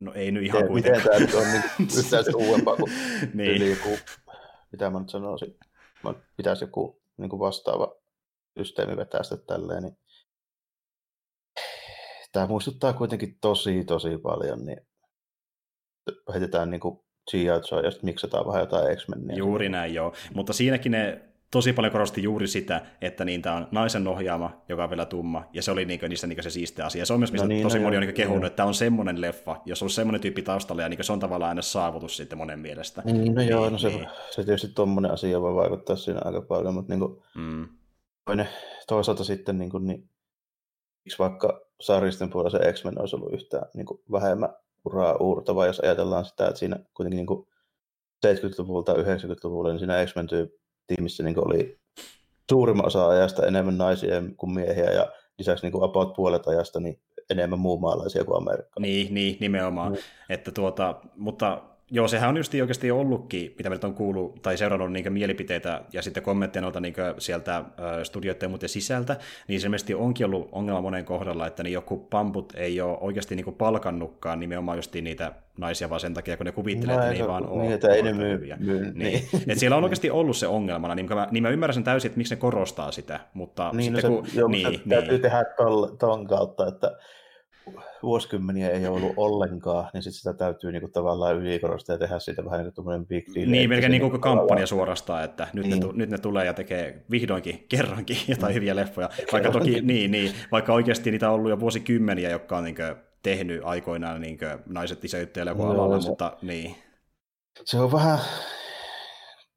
No ei nyt ihan kuitenkaan. Miten tämä nyt on niin [laughs] yhtään se uudempaa kuin [laughs] niin. joku, mitä mä nyt sanoisin, mä pitäisi joku niin kuin vastaava systeemi vetää sitä tälleen, niin tämä muistuttaa kuitenkin tosi, tosi paljon, niin heitetään niin kuin G.I. Joe ja sitten miksataan vähän jotain X-Menia. Juuri näin, joo. Mutta siinäkin ne tosi paljon korosti juuri sitä, että niin tämä on naisen ohjaama, joka on vielä tumma, ja se oli niin kuin, niissä niin se siistiä asia. Se on myös, mistä no niin, tosi no moni on niin kehunut, että tämä on semmoinen leffa, jos on semmoinen tyyppi taustalla, ja niin se on tavallaan aina saavutus sitten monen mielestä. Niin, no joo, no se, niin. se tietysti tuommoinen asia voi vaikuttaa siinä aika paljon, mutta niin kuin, mm. toinen, toisaalta sitten niin, kuin, niin miksi vaikka sarjisten puolella se X-Men olisi ollut yhtään niin kuin vähemmän uraa uurtava, jos ajatellaan sitä, että siinä kuitenkin niin kuin 70-luvulta 90-luvulla, niin siinä X-Men tiimissä niin oli suurimman osa ajasta enemmän naisia kuin miehiä ja lisäksi niin about puolet ajasta niin enemmän muunmaalaisia kuin Amerikka. Niin, niin nimenomaan. Mm. Että tuota, mutta Joo, sehän on just oikeasti ollutkin, mitä me on kuullut tai seurannut niin mielipiteitä ja sitten kommentteja noilta niin sieltä studioiden ja muuten sisältä, niin se ilmeisesti onkin ollut ongelma monen kohdalla, että niin joku pamput ei ole oikeasti niin palkannutkaan nimenomaan just niitä naisia vaan sen takia, kun ne kuvittelee, no, että ne ei vaan ole niin, että ei ne myy, myy, niin. niin. Et siellä on oikeasti ollut se ongelmana, niin mä, niin mä ymmärrän sen täysin, että miksi ne korostaa sitä, mutta niin, sitten no se, kun... Joo, niin, niin. täytyy tehdä ton kautta, että vuosikymmeniä ei ollut ollenkaan, niin sitten sitä täytyy niinku tavallaan ylikorostaa ja tehdä siitä vähän niin kuin big deal. Niin, melkein niin kuin kampanja suorastaan, että nyt, niin. ne, nyt ne tulee ja tekee vihdoinkin [laughs] kerrankin jotain mm. hyviä leffoja. Vaikka toki, niin, niin, vaikka oikeasti niitä on ollut jo vuosikymmeniä, jotka on niin kuin, tehnyt aikoinaan niin kuin, naiset isäyttäjällä joku alalla, se, mutta niin. Se on vähän,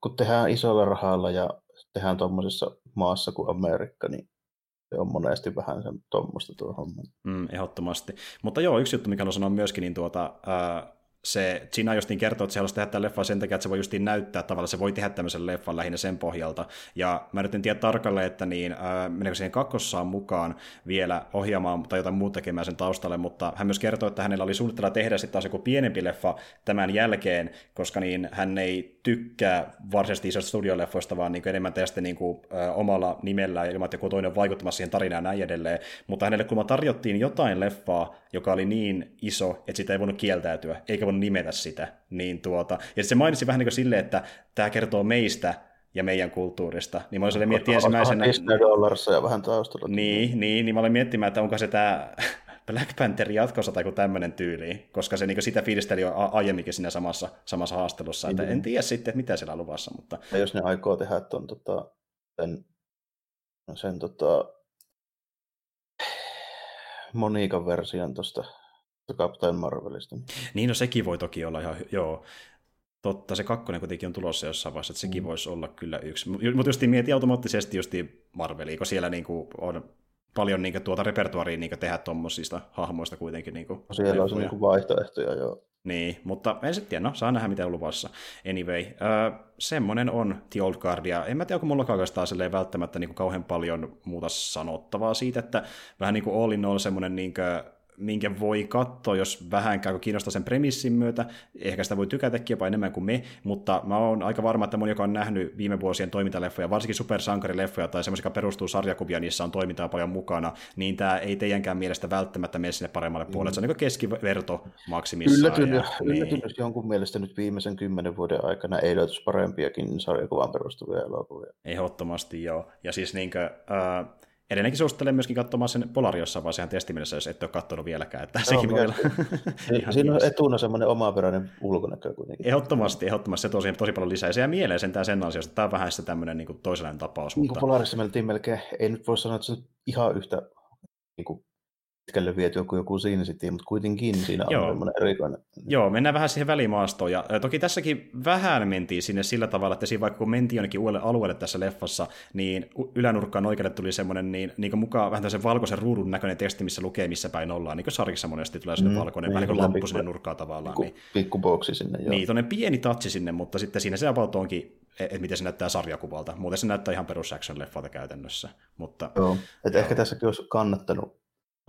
kun tehdään isolla rahalla ja tehdään tuommoisessa maassa kuin Amerikka, niin se on monesti vähän sen tuommoista tuo homma. Mm, ehdottomasti. Mutta joo, yksi juttu, mikä on sanoa myöskin, niin tuota, ää, se Gina justiin kertoo, että se haluaisi tehdä tämän leffan sen takia, että se voi justiin näyttää tavallaan, se voi tehdä tämmöisen leffan lähinnä sen pohjalta. Ja mä nyt en tiedä tarkalleen, että niin, äh, meneekö siihen kakkossaan mukaan vielä ohjaamaan tai jotain muuta tekemään sen taustalle, mutta hän myös kertoo, että hänellä oli suunnitella tehdä sitten taas joku pienempi leffa tämän jälkeen, koska niin hän ei tykkää varsinaisesti isoista studioleffoista, vaan niin enemmän sitten niin kuin, äh, omalla nimellä ilman, että joku toinen on vaikuttamassa siihen tarinaan näin edelleen. Mutta hänelle kun tarjottiin jotain leffaa, joka oli niin iso, että sitä ei voinut kieltäytyä, eikä voinut nimetä sitä. Niin tuota, ja se mainitsi vähän niin kuin silleen, että tämä kertoo meistä ja meidän kulttuurista. Niin mä olin miettiä ensimmäisenä... Disney-dollarissa ja vähän taustalla. Niin, niin, niin mä olin miettimään, että onko se tämä [laughs] Black Panther jatkossa tai joku tämmöinen tyyli, koska se niin sitä fiilisteli jo aiemminkin siinä samassa, samassa haastelussa. Että en tiedä sitten, että mitä siellä on luvassa. Mutta... Ja jos ne aikoo tehdä ton, tota, sen, sen tota, [sighs] Monikan version tuosta Captain Marvelista. Niin, no sekin voi toki olla ihan, joo. Totta, se kakkonen kuitenkin on tulossa jossain vaiheessa, että sekin mm. voisi olla kyllä yksi. Mutta just mietin automaattisesti just Marvelia, kun siellä niinku on paljon niinku tuota repertuaria niinku tehdä tuommoisista hahmoista kuitenkin. Niinku no siellä on se niinku vaihtoehtoja, joo. Niin, mutta en sitten tiedä, no saa nähdä mitä on luvassa. Anyway, äh, semmonen on The Old Guard, ja en mä tiedä, onko mulla oikeastaan välttämättä niin kuin kauhean paljon muuta sanottavaa siitä, että vähän niin kuin all in all semmonen niin kuin, minkä voi katsoa, jos vähän käy kiinnostaa sen premissin myötä. Ehkä sitä voi tykätäkin jopa enemmän kuin me, mutta mä oon aika varma, että moni, joka on nähnyt viime vuosien toimintaleffoja, varsinkin supersankarileffoja tai semmoisia, jotka perustuu sarjakuvia, niissä on toimintaa paljon mukana, niin tämä ei teidänkään mielestä välttämättä mene sinne paremmalle mm. puolelle. Se on niin keskiverto maksimissaan. Yllätyn, ja, yllätyn niin. jos jonkun mielestä nyt viimeisen kymmenen vuoden aikana ei löytyisi parempiakin sarjakuvaan perustuvia elokuvia. Ehdottomasti joo. Ja siis niin kuin, äh, edelleenkin suosittelen myöskin katsomaan sen Polariossa, vaan sehän testimielessä, jos et ole katsonut vieläkään. Että sekin voi olla [laughs] Siinä on etuna semmoinen omaperäinen ulkonäkö kuitenkin. Ehdottomasti, ehdottomasti se tosi, tosi paljon lisää. Se jää mieleen sen, sen ansiosta. Tämä on vähän se tämmöinen niin kuin toisenlainen tapaus. Niin mutta... Polarissa melkein, melkein, ei nyt voi sanoa, että se on ihan yhtä niin kuin pitkälle viety joku, joku Sin City, mutta kuitenkin siinä on Joo. erikoinen. Joo, mennään vähän siihen välimaastoon. Ja toki tässäkin vähän mentiin sinne sillä tavalla, että siinä vaikka kun mentiin jonnekin uudelle alueelle tässä leffassa, niin ylänurkkaan oikealle tuli semmoinen niin, niin kuin mukaan vähän sen valkoisen ruudun näköinen teksti, missä lukee missä päin ollaan. Niin kuin sarkissa monesti tulee sinne mm, valkoinen, niin, vähän niin kuin lamppu sinne nurkkaan tavallaan. Pikku, niin, pikkuboksi sinne, joo. Niin, pieni tatsi sinne, mutta sitten siinä se about onkin e, että miten se näyttää sarjakuvalta. Muuten se näyttää ihan perus action-leffalta käytännössä. Mutta, joo, että joo. ehkä tässäkin olisi kannattanut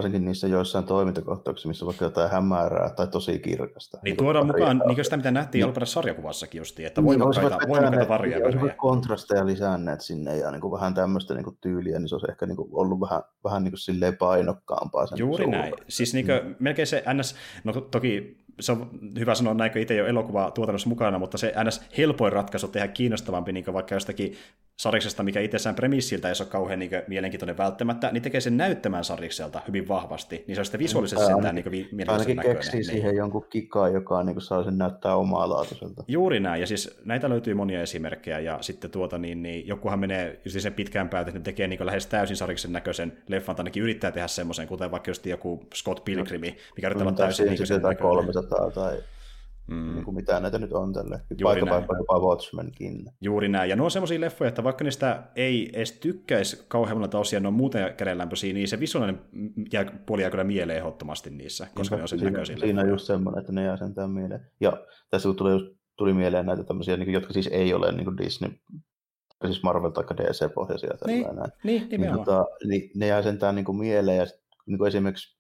varsinkin niissä joissain toimintakohtauksissa, missä vaikka jotain hämärää tai tosi kirkasta. Niin, niin tuodaan mukaan niin sitä, mitä nähtiin niin, alkuperäisessä sarjakuvassakin justiin, että voimakkaita, niin, voimakkaita varjoja. Olisi kontrasteja lisänneet sinne ja niin kuin vähän tämmöistä niin kuin tyyliä, niin se olisi ehkä niin kuin ollut vähän, vähän niin kuin silleen painokkaampaa. Sen Juuri suulla. näin. Siis niin kuin, mm. melkein se NS, no toki se on hyvä sanoa näin, kun itse ei ole elokuvaa tuotannossa mukana, mutta se ns. helpoin ratkaisu tehdä kiinnostavampi niin vaikka jostakin sariksesta, mikä itsessään premissiltä ei ole kauhean niin kuin, mielenkiintoinen välttämättä, niin tekee sen näyttämään sarikselta hyvin vahvasti, niin se on sitten visuaalisesti sentään niin mielenkiintoisen Ainakin näköinen. keksii Niin. siihen jonkun kikaa, joka niin kuin, saa sen näyttää omaa laatuiselta. Juuri näin, ja siis näitä löytyy monia esimerkkejä, ja sitten tuota, niin, niin jokuhan menee just sen pitkään päätä, että ne tekee niin lähes täysin sariksen näköisen leffan, tai ainakin yrittää tehdä semmoisen, kuten vaikka just joku Scott Pilgrimi, mikä yrittää olla täysin niin niin sen näköinen. 300 tai Mm. niin kuin mitä näitä nyt on tälle. Juuri Paikka näin. paikka jopa Watchmenkin. Juuri näin. Ja nuo on semmoisia leffoja, että vaikka niistä ei edes tykkäisi kauhean monelta osia, ne on muuten kädenlämpöisiä, niin se visuaalinen jää, puoli jää kyllä mieleen ehdottomasti niissä, koska ne on sen siinä, näköisiä. siinä on just semmoinen, että ne jää sentään mieleen. Ja tässä kun tuli, just, tuli mieleen näitä tämmöisiä, niin jotka siis ei ole niin Disney, siis Marvel tai DC-pohjaisia. Niin. Niin, niin, tota, niin, ne jää sentään niin kuin mieleen. Ja sit, niin kuin esimerkiksi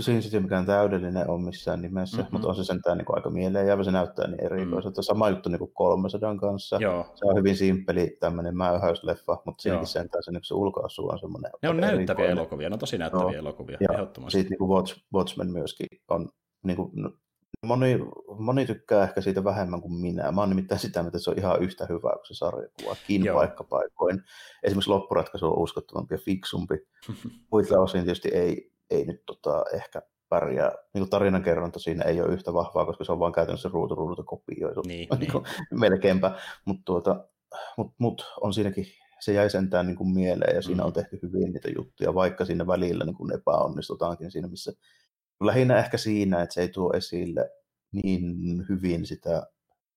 siinä sitten mikään täydellinen ole missään nimessä, Mhm. mm-hmm. mutta on se sentään niin kuin aika mieleen jäävä, se näyttää niin erikoiselta. Mm. Sama juttu niin kuin 300 kanssa. Joo. Se on hyvin simppeli tämmöinen mäyhäysleffa, mutta siinäkin sentään se, niin se ulkoasu on semmoinen Ne on aika näyttäviä erikoinen. elokuvia, ne on tosi näyttäviä Joo. elokuvia, Ja ehdottomasti. Sitten niin Watch, Watchmen myöskin on, niin kuin, moni, moni tykkää ehkä siitä vähemmän kuin minä. Mä oon nimittäin sitä, että se on ihan yhtä hyvä kuin se sarjakuvakin Joo. paikkapaikoin. Esimerkiksi loppuratkaisu on uskottavampi ja fiksumpi. [laughs] Muilta osin tietysti ei, ei nyt tota, ehkä pärjää. Niin tarinankerronta siinä ei ole yhtä vahvaa, koska se on vaan käytännössä ruutu ruudulta kopioitu. Niin, [laughs] niin kuin, melkeinpä. Mutta tuota, mut, mut on siinäkin, se jäi sentään niin kuin mieleen ja siinä Mm. on tehty hyvin niitä juttuja, vaikka siinä välillä niin kuin epäonnistutaankin siinä, missä lähinnä ehkä siinä, että se ei tuo esille niin hyvin sitä,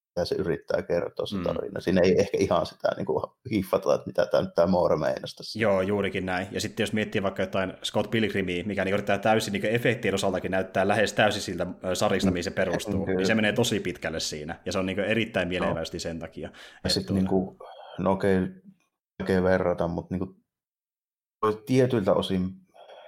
mitä se yrittää kertoa se Mm. tarina. Siinä ei ehkä ihan sitä niin kuin hiffata, että mitä tämä nyt tämä Moore meinasi tässä. Joo, juurikin näin. Ja sitten jos miettii vaikka jotain Scott Pilgrimia, mikä niin yrittää täysin niin efektien osaltakin näyttää lähes täysin siltä ö, sarista, mihin se perustuu, Kyllä. niin se menee tosi pitkälle siinä. Ja se on niin erittäin mielevästi sen takia. Ja sitten tuota- niin kuin, no okei, vaikea verrata, mutta niin kuin, tietyiltä osin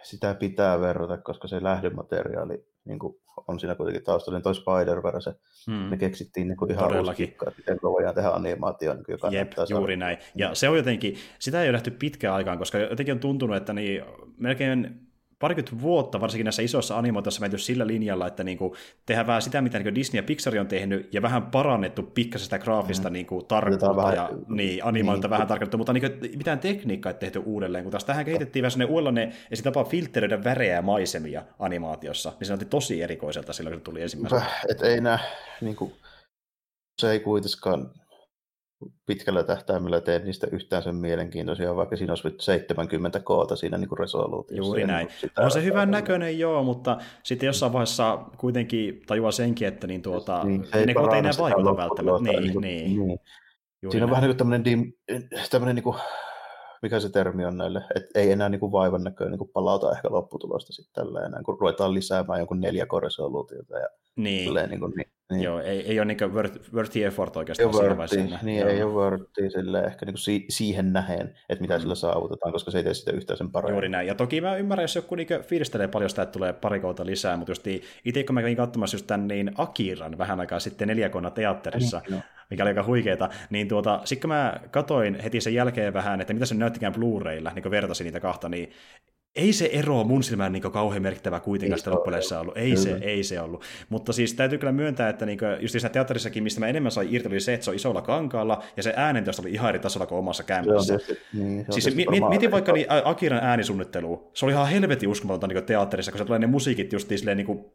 sitä pitää verrata, koska se lähdemateriaali niin kuin, on siinä kuitenkin taustalla. Niin toi Spider-Verse, Hmm. ne keksittiin niin kuin ihan Todellakin. uusi kikka, että miten me voidaan tehdä animaatio, niin joka Jep, juuri sarjalta. näin. Ja se on jotenkin, sitä ei ole nähty pitkään aikaan, koska jotenkin on tuntunut, että niin melkein parikymmentä vuotta, varsinkin näissä isoissa animaatioissa menty sillä linjalla, että niinku tehdään vähän sitä, mitä niinku Disney ja Pixar on tehnyt, ja vähän parannettu pikkasen sitä graafista mm. niinku tarkkuutta Otetaan ja vähän- niin, animaatiota niin. vähän tarkennettu, mutta niinku, mitään tekniikkaa ei tehty uudelleen, kun taas tähän kehitettiin vähän sellainen uudenlainen esi tapa filtteröidä värejä ja maisemia animaatiossa, niin se näytti tosi erikoiselta silloin, kun se tuli ensimmäisenä. Et ei nää, niin kuin, se ei kuitenkaan pitkällä tähtäimellä tee niistä yhtään sen mielenkiintoisia, vaikka siinä olisi 70 koota siinä niin resoluutiossa. Juuri näin. niin sitä- On se hyvän näköinen, joo, mutta sitten jossain vaiheessa kuitenkin tajuaa senkin, että niin tuota, Niin, se niin, ne koot ei enää vaikuta välttämättä. Niin, kuin- niin, niin. Juuri Siinä on näin. vähän niin kuin tämmöinen, dim, tämmöinen niin kuin, mikä se termi on näille, että ei enää niin kuin vaivan näköön niin kuin palauta ehkä lopputulosta sitten tällä enää, kun ruvetaan lisäämään jonkun neljä resoluutiota ja niin. tälleen niin kuin, niin, niin. Joo, ei, ei ole niin worth, worth the effort Ei oikeastaan ole siinä worthy, vaiheessa. niin Joo. ei ole worthy sille ehkä niin kuin si- siihen nähen, että mitä Mm. sillä saavutetaan, koska se ei tee sitä yhtään sen paremmin. Juuri näin. Ja toki mä ymmärrän, jos joku niinku fiilistelee paljon sitä, että tulee pari kautta lisää, mutta just itse kun mä kävin katsomassa just tämän niin Akiran vähän aikaa sitten neljäkonna teatterissa, No. mikä oli aika huikeeta, niin tuota, sitten kun mä katoin heti sen jälkeen vähän, että mitä se näyttikään Blu-raylla, niin kun vertasin niitä kahta, niin ei se ero mun silmään niin kauhean merkittävä kuitenkaan sitä se loppupeleissä ollut. Ei se, Kyllä. ei se ollut. Mutta siis täytyy kyllä myöntää, että niin just siinä teatterissakin, mistä mä enemmän sain irti, oli se, että se on isolla kankaalla, ja se äänentoista oli ihan eri tasolla kuin omassa Se kämpässä. tietysti, niin, se Siis tietysti mi- mietin vaikka niin Akiran äänisuunnittelu. Se oli ihan helvetin uskomatonta niin teatterissa, kun se tulee ne musiikit just silleen niin kuin,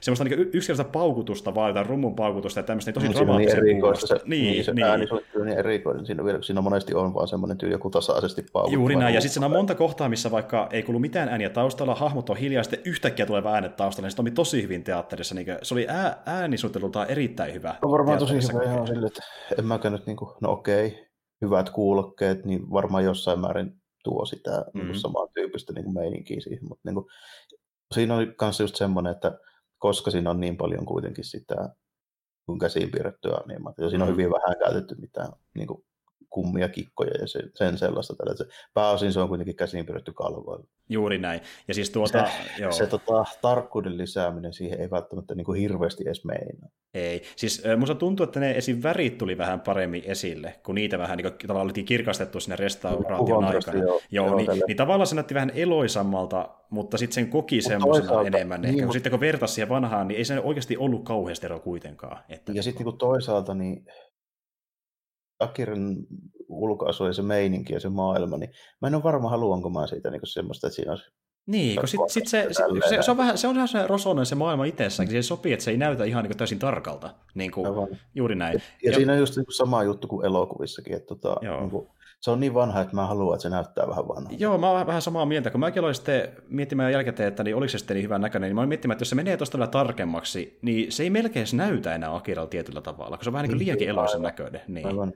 semmoista niin yksinkertaista paukutusta vaan, jotain rummun paukutusta ja tämmöistä niin tosi Niin, siinä on niin erikoista se, kuulosta. niin, se niin. äänisuunnittelu on niin erikoinen. Siinä, vielä, siinä monesti on vaan semmoinen tyyli, joku tasaisesti paukuttava. Juuri näin, ja sitten siinä on monta kohtaa, missä vaikka ei kuulu mitään ääniä taustalla, hahmot on hiljaa, ja sitten yhtäkkiä tulee äänet taustalla, niin se toimi tosi hyvin teatterissa. Niin se oli ää, äänisuunnittelultaan erittäin hyvä. on varmaan tosi hyvä ihan sille, että en mäkään nyt, niin kuin, no okei, hyvät kuulokkeet, niin varmaan jossain määrin tuo sitä mm-hmm. niin samantyyppistä niin kuin meininkiä siihen, mutta niin kuin, siinä on myös just semmoinen, että koska siinä on niin paljon kuitenkin sitä kun käsiin piirrettyä animaatiota, siinä on Mm. hyvin vähän käytetty mitään niin kuin, kummia kikkoja ja se, sen sellaista. Tällä. Se, pääosin se on kuitenkin käsiin piirretty kalvoilla. Juuri näin. Ja siis tuota, joo. Se tota, tarkkuuden lisääminen siihen ei välttämättä niin kuin hirveästi edes meinaa. Ei. Siis musta tuntuu, että ne esim. värit tuli vähän paremmin esille, kun niitä vähän niin kuin, tavallaan oltiin kirkastettu sinne restauraation Kontrasti, aikana. joo. Joo, Joo, niin, niin tavallaan se näytti vähän eloisammalta, mutta sitten sen koki semmoisena enemmän. niin, Ehkä, kun mut- sitten kun vertasi siihen vanhaan, niin ei se oikeasti ollut kauheasti ero kuitenkaan. Että, Ja sitten niin toisaalta niin Akiran ulkoasu ja se meininki ja se maailma, niin mä en ole varma, haluanko mä siitä niin semmoista, että siinä olisi niin, kun sit, sit se, se, se, se, on vähän, se on vähän se rosonen se maailma itsessään, se sopii, että se ei näytä ihan niin täysin tarkalta, niin kuin, juuri näin. Ja, ja, ja siinä on just niin sama juttu kuin elokuvissakin, että tota, niin kuin, se on niin vanha, että mä haluan, että se näyttää vähän vanhalta. Joo, mä oon vähän samaa mieltä, kun mäkin aloin sitten miettimään jälkikäteen, että niin oliko se sitten niin hyvän näköinen, niin mä olin miettimään, että jos se menee tuosta vielä tarkemmaksi, niin se ei melkein näytä enää Akiralla tietyllä tavalla, kun se on vähän niin kuin liiankin eloisen näköinen. Niin. Aivan.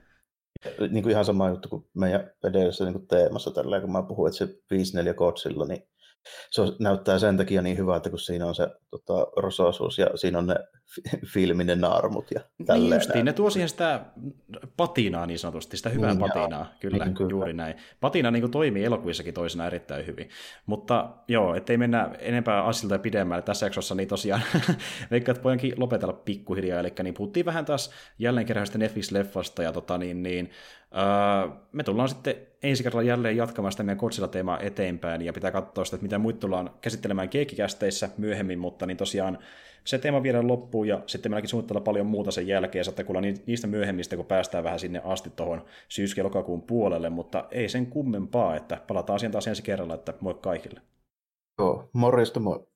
Niin kuin ihan sama juttu kuin meidän edellisessä niin kuin teemassa, tällä, kun mä puhuin, että se 5-4 Godzilla, niin se näyttää sen takia niin hyvältä, kun siinä on se tota, rosoisuus ja siinä on ne filminen naarmut ja tälleen. Niin justiin, ne tuo siihen sitä patinaa niin sanotusti, sitä hyvää niin, patinaa, joo. kyllä, niin, kyllä, juuri näin. Patina niin kuin toimii elokuvissakin toisena erittäin hyvin. Mutta joo, ettei mennä enempää asilta pidemmälle tässä jaksossa, niin tosiaan [laughs] veikkaan, että voidaankin lopetella pikkuhiljaa, eli niin puhuttiin vähän taas jälleen kerran Netflix-leffasta, ja tota, niin, niin, öö, me tullaan sitten ensi kerralla jälleen jatkamaan sitä meidän Godzilla-teemaa eteenpäin, ja pitää katsoa sitä, että mitä muut tullaan käsittelemään keikkikästeissä myöhemmin, mutta niin tosiaan se teema viedään loppuun, ja sitten meilläkin suunnitella paljon muuta sen jälkeen, että kuulla niistä myöhemmistä, kun päästään vähän sinne asti tuohon syyskelokakuun puolelle, mutta ei sen kummempaa, että palataan asiaan taas ensi kerralla, että moi kaikille. Joo, morjesta moi.